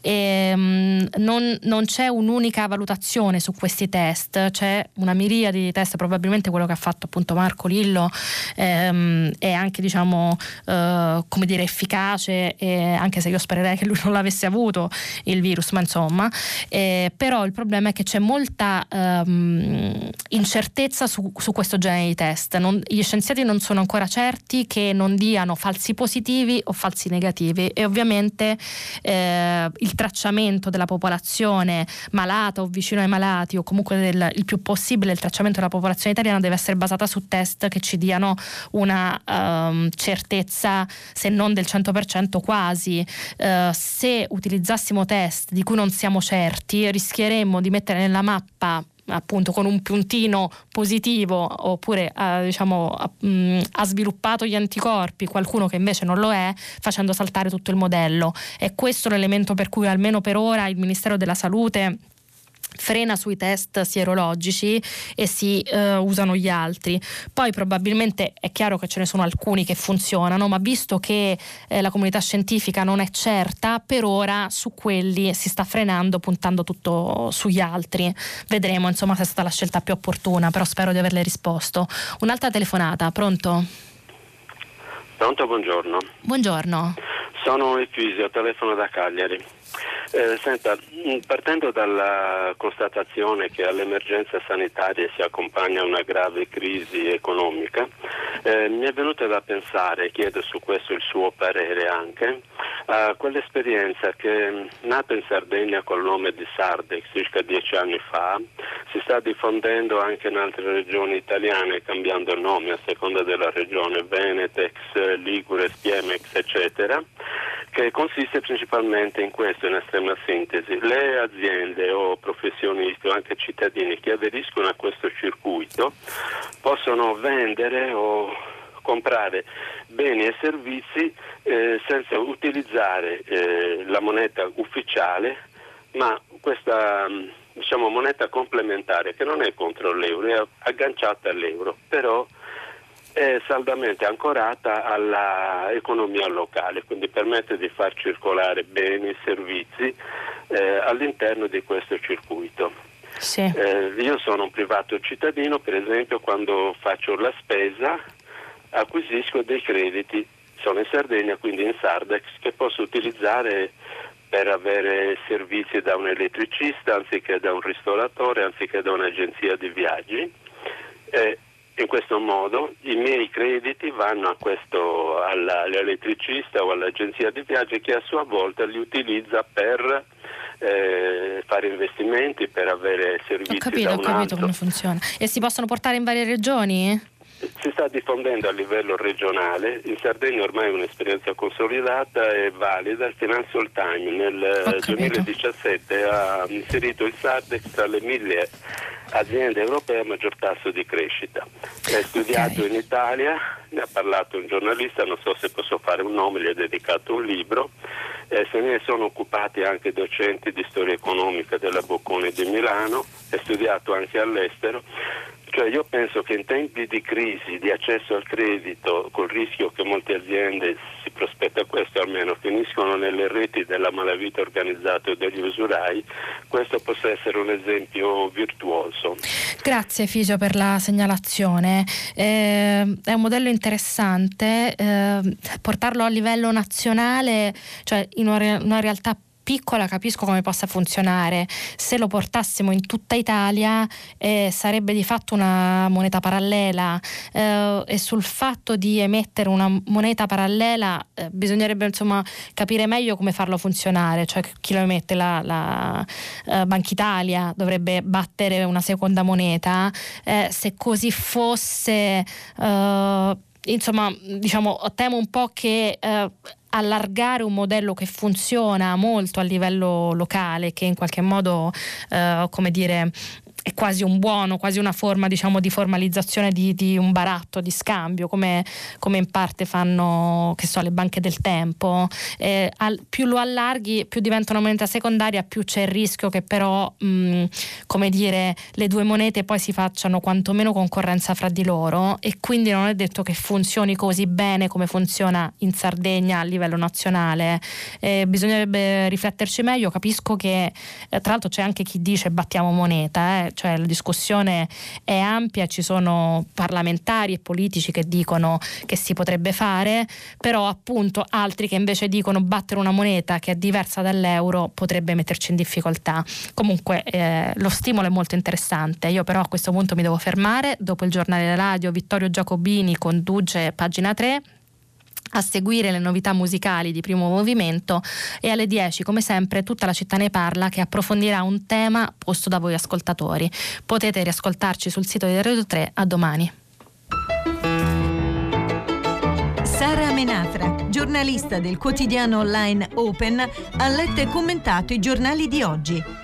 Speaker 2: E, um, non, non, c'è un'unica valutazione su questi test, c'è una miriade di test, probabilmente quello che ha fatto appunto Marco Lillo ehm, è anche diciamo eh, come dire efficace, anche se io spererei che lui non l'avesse avuto il virus, ma insomma, eh, però il problema è che c'è molta eh, um, incertezza su, su, questo genere di test. Non, gli scienziati non sono ancora certi che non diano falsi positivi o falsi negativi e ovviamente eh, il tracciamento della popolazione malata o vicino ai malati o comunque del, il più possibile il tracciamento della popolazione italiana deve essere basata su test che ci diano una um, certezza se non del 100% quasi. Uh, se utilizzassimo test di cui non siamo certi rischieremmo di mettere nella mappa appunto con un puntino positivo oppure ha, diciamo, ha, mh, ha, sviluppato gli anticorpi, qualcuno che invece non lo è, facendo saltare tutto il modello. È questo l'elemento per cui almeno per ora il Ministero della Salute frena sui test sierologici e si uh, usano gli altri. Poi probabilmente è chiaro che ce ne sono alcuni che funzionano, ma visto che eh, la comunità scientifica non è certa, per ora su quelli si sta frenando puntando tutto sugli altri. Vedremo insomma se è stata la scelta più opportuna, però spero di averle risposto. Un'altra telefonata, pronto?
Speaker 10: Pronto, buongiorno.
Speaker 2: Buongiorno.
Speaker 10: Sono Efisio, telefono da Cagliari. Eh, senta, mm, partendo dalla constatazione che all'emergenza sanitaria si accompagna una grave crisi economica, eh, mi è venuto da pensare, chiedo su questo il suo parere anche, a quell'esperienza che mm, nata in Sardegna col nome di Sardex circa dieci anni fa, si sta diffondendo anche in altre regioni italiane cambiando nome a seconda della regione, Venetex, Ligure, Spiemex, eccetera che consiste principalmente in questo, in estrema sintesi. Le aziende o professionisti o anche cittadini che aderiscono a questo circuito possono vendere o comprare beni e servizi eh, senza utilizzare eh, la moneta ufficiale, ma questa diciamo, moneta complementare che non è contro l'euro, è agganciata all'euro, però è saldamente ancorata all'economia locale, quindi permette di far circolare beni e servizi eh, all'interno di questo circuito.
Speaker 2: Sì.
Speaker 10: Eh, io sono un privato cittadino, per esempio quando faccio la spesa acquisisco dei crediti, sono in Sardegna, quindi in Sardex, che posso utilizzare per avere servizi da un elettricista anziché da un ristoratore, anziché da un'agenzia di viaggi. Eh, in questo modo i miei crediti vanno questo, alla, all'elettricista o all'agenzia di viaggi che a sua volta li utilizza per eh, fare investimenti, per avere servizi. Ho
Speaker 2: capito, ho capito come funziona. E si possono portare in varie regioni?
Speaker 10: Si sta diffondendo a livello regionale, in Sardegna ormai è un'esperienza consolidata e valida. Il Financial Times nel 2017 ha inserito il Sardex tra le mille aziende europee a maggior tasso di crescita. È studiato okay. in Italia, ne ha parlato un giornalista, non so se posso fare un nome, gli ha dedicato un libro Eh, se ne sono occupati anche docenti di storia economica della Bocconi di Milano, è studiato anche all'estero. Cioè io penso che in tempi di crisi, di accesso al credito, col rischio che molte aziende, si prospetta questo almeno, finiscono nelle reti della malavita organizzata e degli usurai, questo possa essere un esempio virtuoso.
Speaker 2: Grazie Fisio per la segnalazione. Eh, è un modello interessante, eh, portarlo a livello nazionale, cioè in una, una realtà piccola capisco come possa funzionare. Se lo portassimo in tutta Italia eh, sarebbe di fatto una moneta parallela eh, e sul fatto di emettere una moneta parallela eh, bisognerebbe insomma capire meglio come farlo funzionare, cioè chi lo emette la, la uh, Banca Italia dovrebbe battere una seconda moneta. Eh, se così fosse, uh, insomma, diciamo, temo un po' che uh, allargare un modello che funziona molto a livello locale, che in qualche modo, eh, come dire, è quasi un buono, quasi una forma diciamo, di formalizzazione di, di, un baratto, di scambio, come, come, in parte fanno so, le banche del tempo. Eh, al, più lo allarghi, più diventa una moneta secondaria, più c'è il rischio che però mh, come dire, le due monete poi si facciano quantomeno concorrenza fra di loro e quindi non è detto che funzioni così bene come funziona in Sardegna a livello nazionale. Eh, bisognerebbe rifletterci meglio, capisco che eh, tra l'altro c'è anche chi dice battiamo moneta, eh, cioè la discussione è ampia, ci sono parlamentari e politici che dicono che si potrebbe fare, però appunto altri che invece dicono battere una moneta che è diversa dall'euro potrebbe metterci in difficoltà. Comunque eh, lo stimolo è molto interessante, io però a questo punto mi devo fermare, dopo il giornale radio Vittorio Giacobini conduce pagina 3 a seguire le novità musicali di primo movimento e alle 10 come sempre tutta la città ne parla che approfondirà un tema posto da voi ascoltatori. Potete riascoltarci sul sito di Radio 3 a domani.
Speaker 1: Sara Menafra, giornalista del quotidiano online Open, ha letto e commentato i giornali di oggi.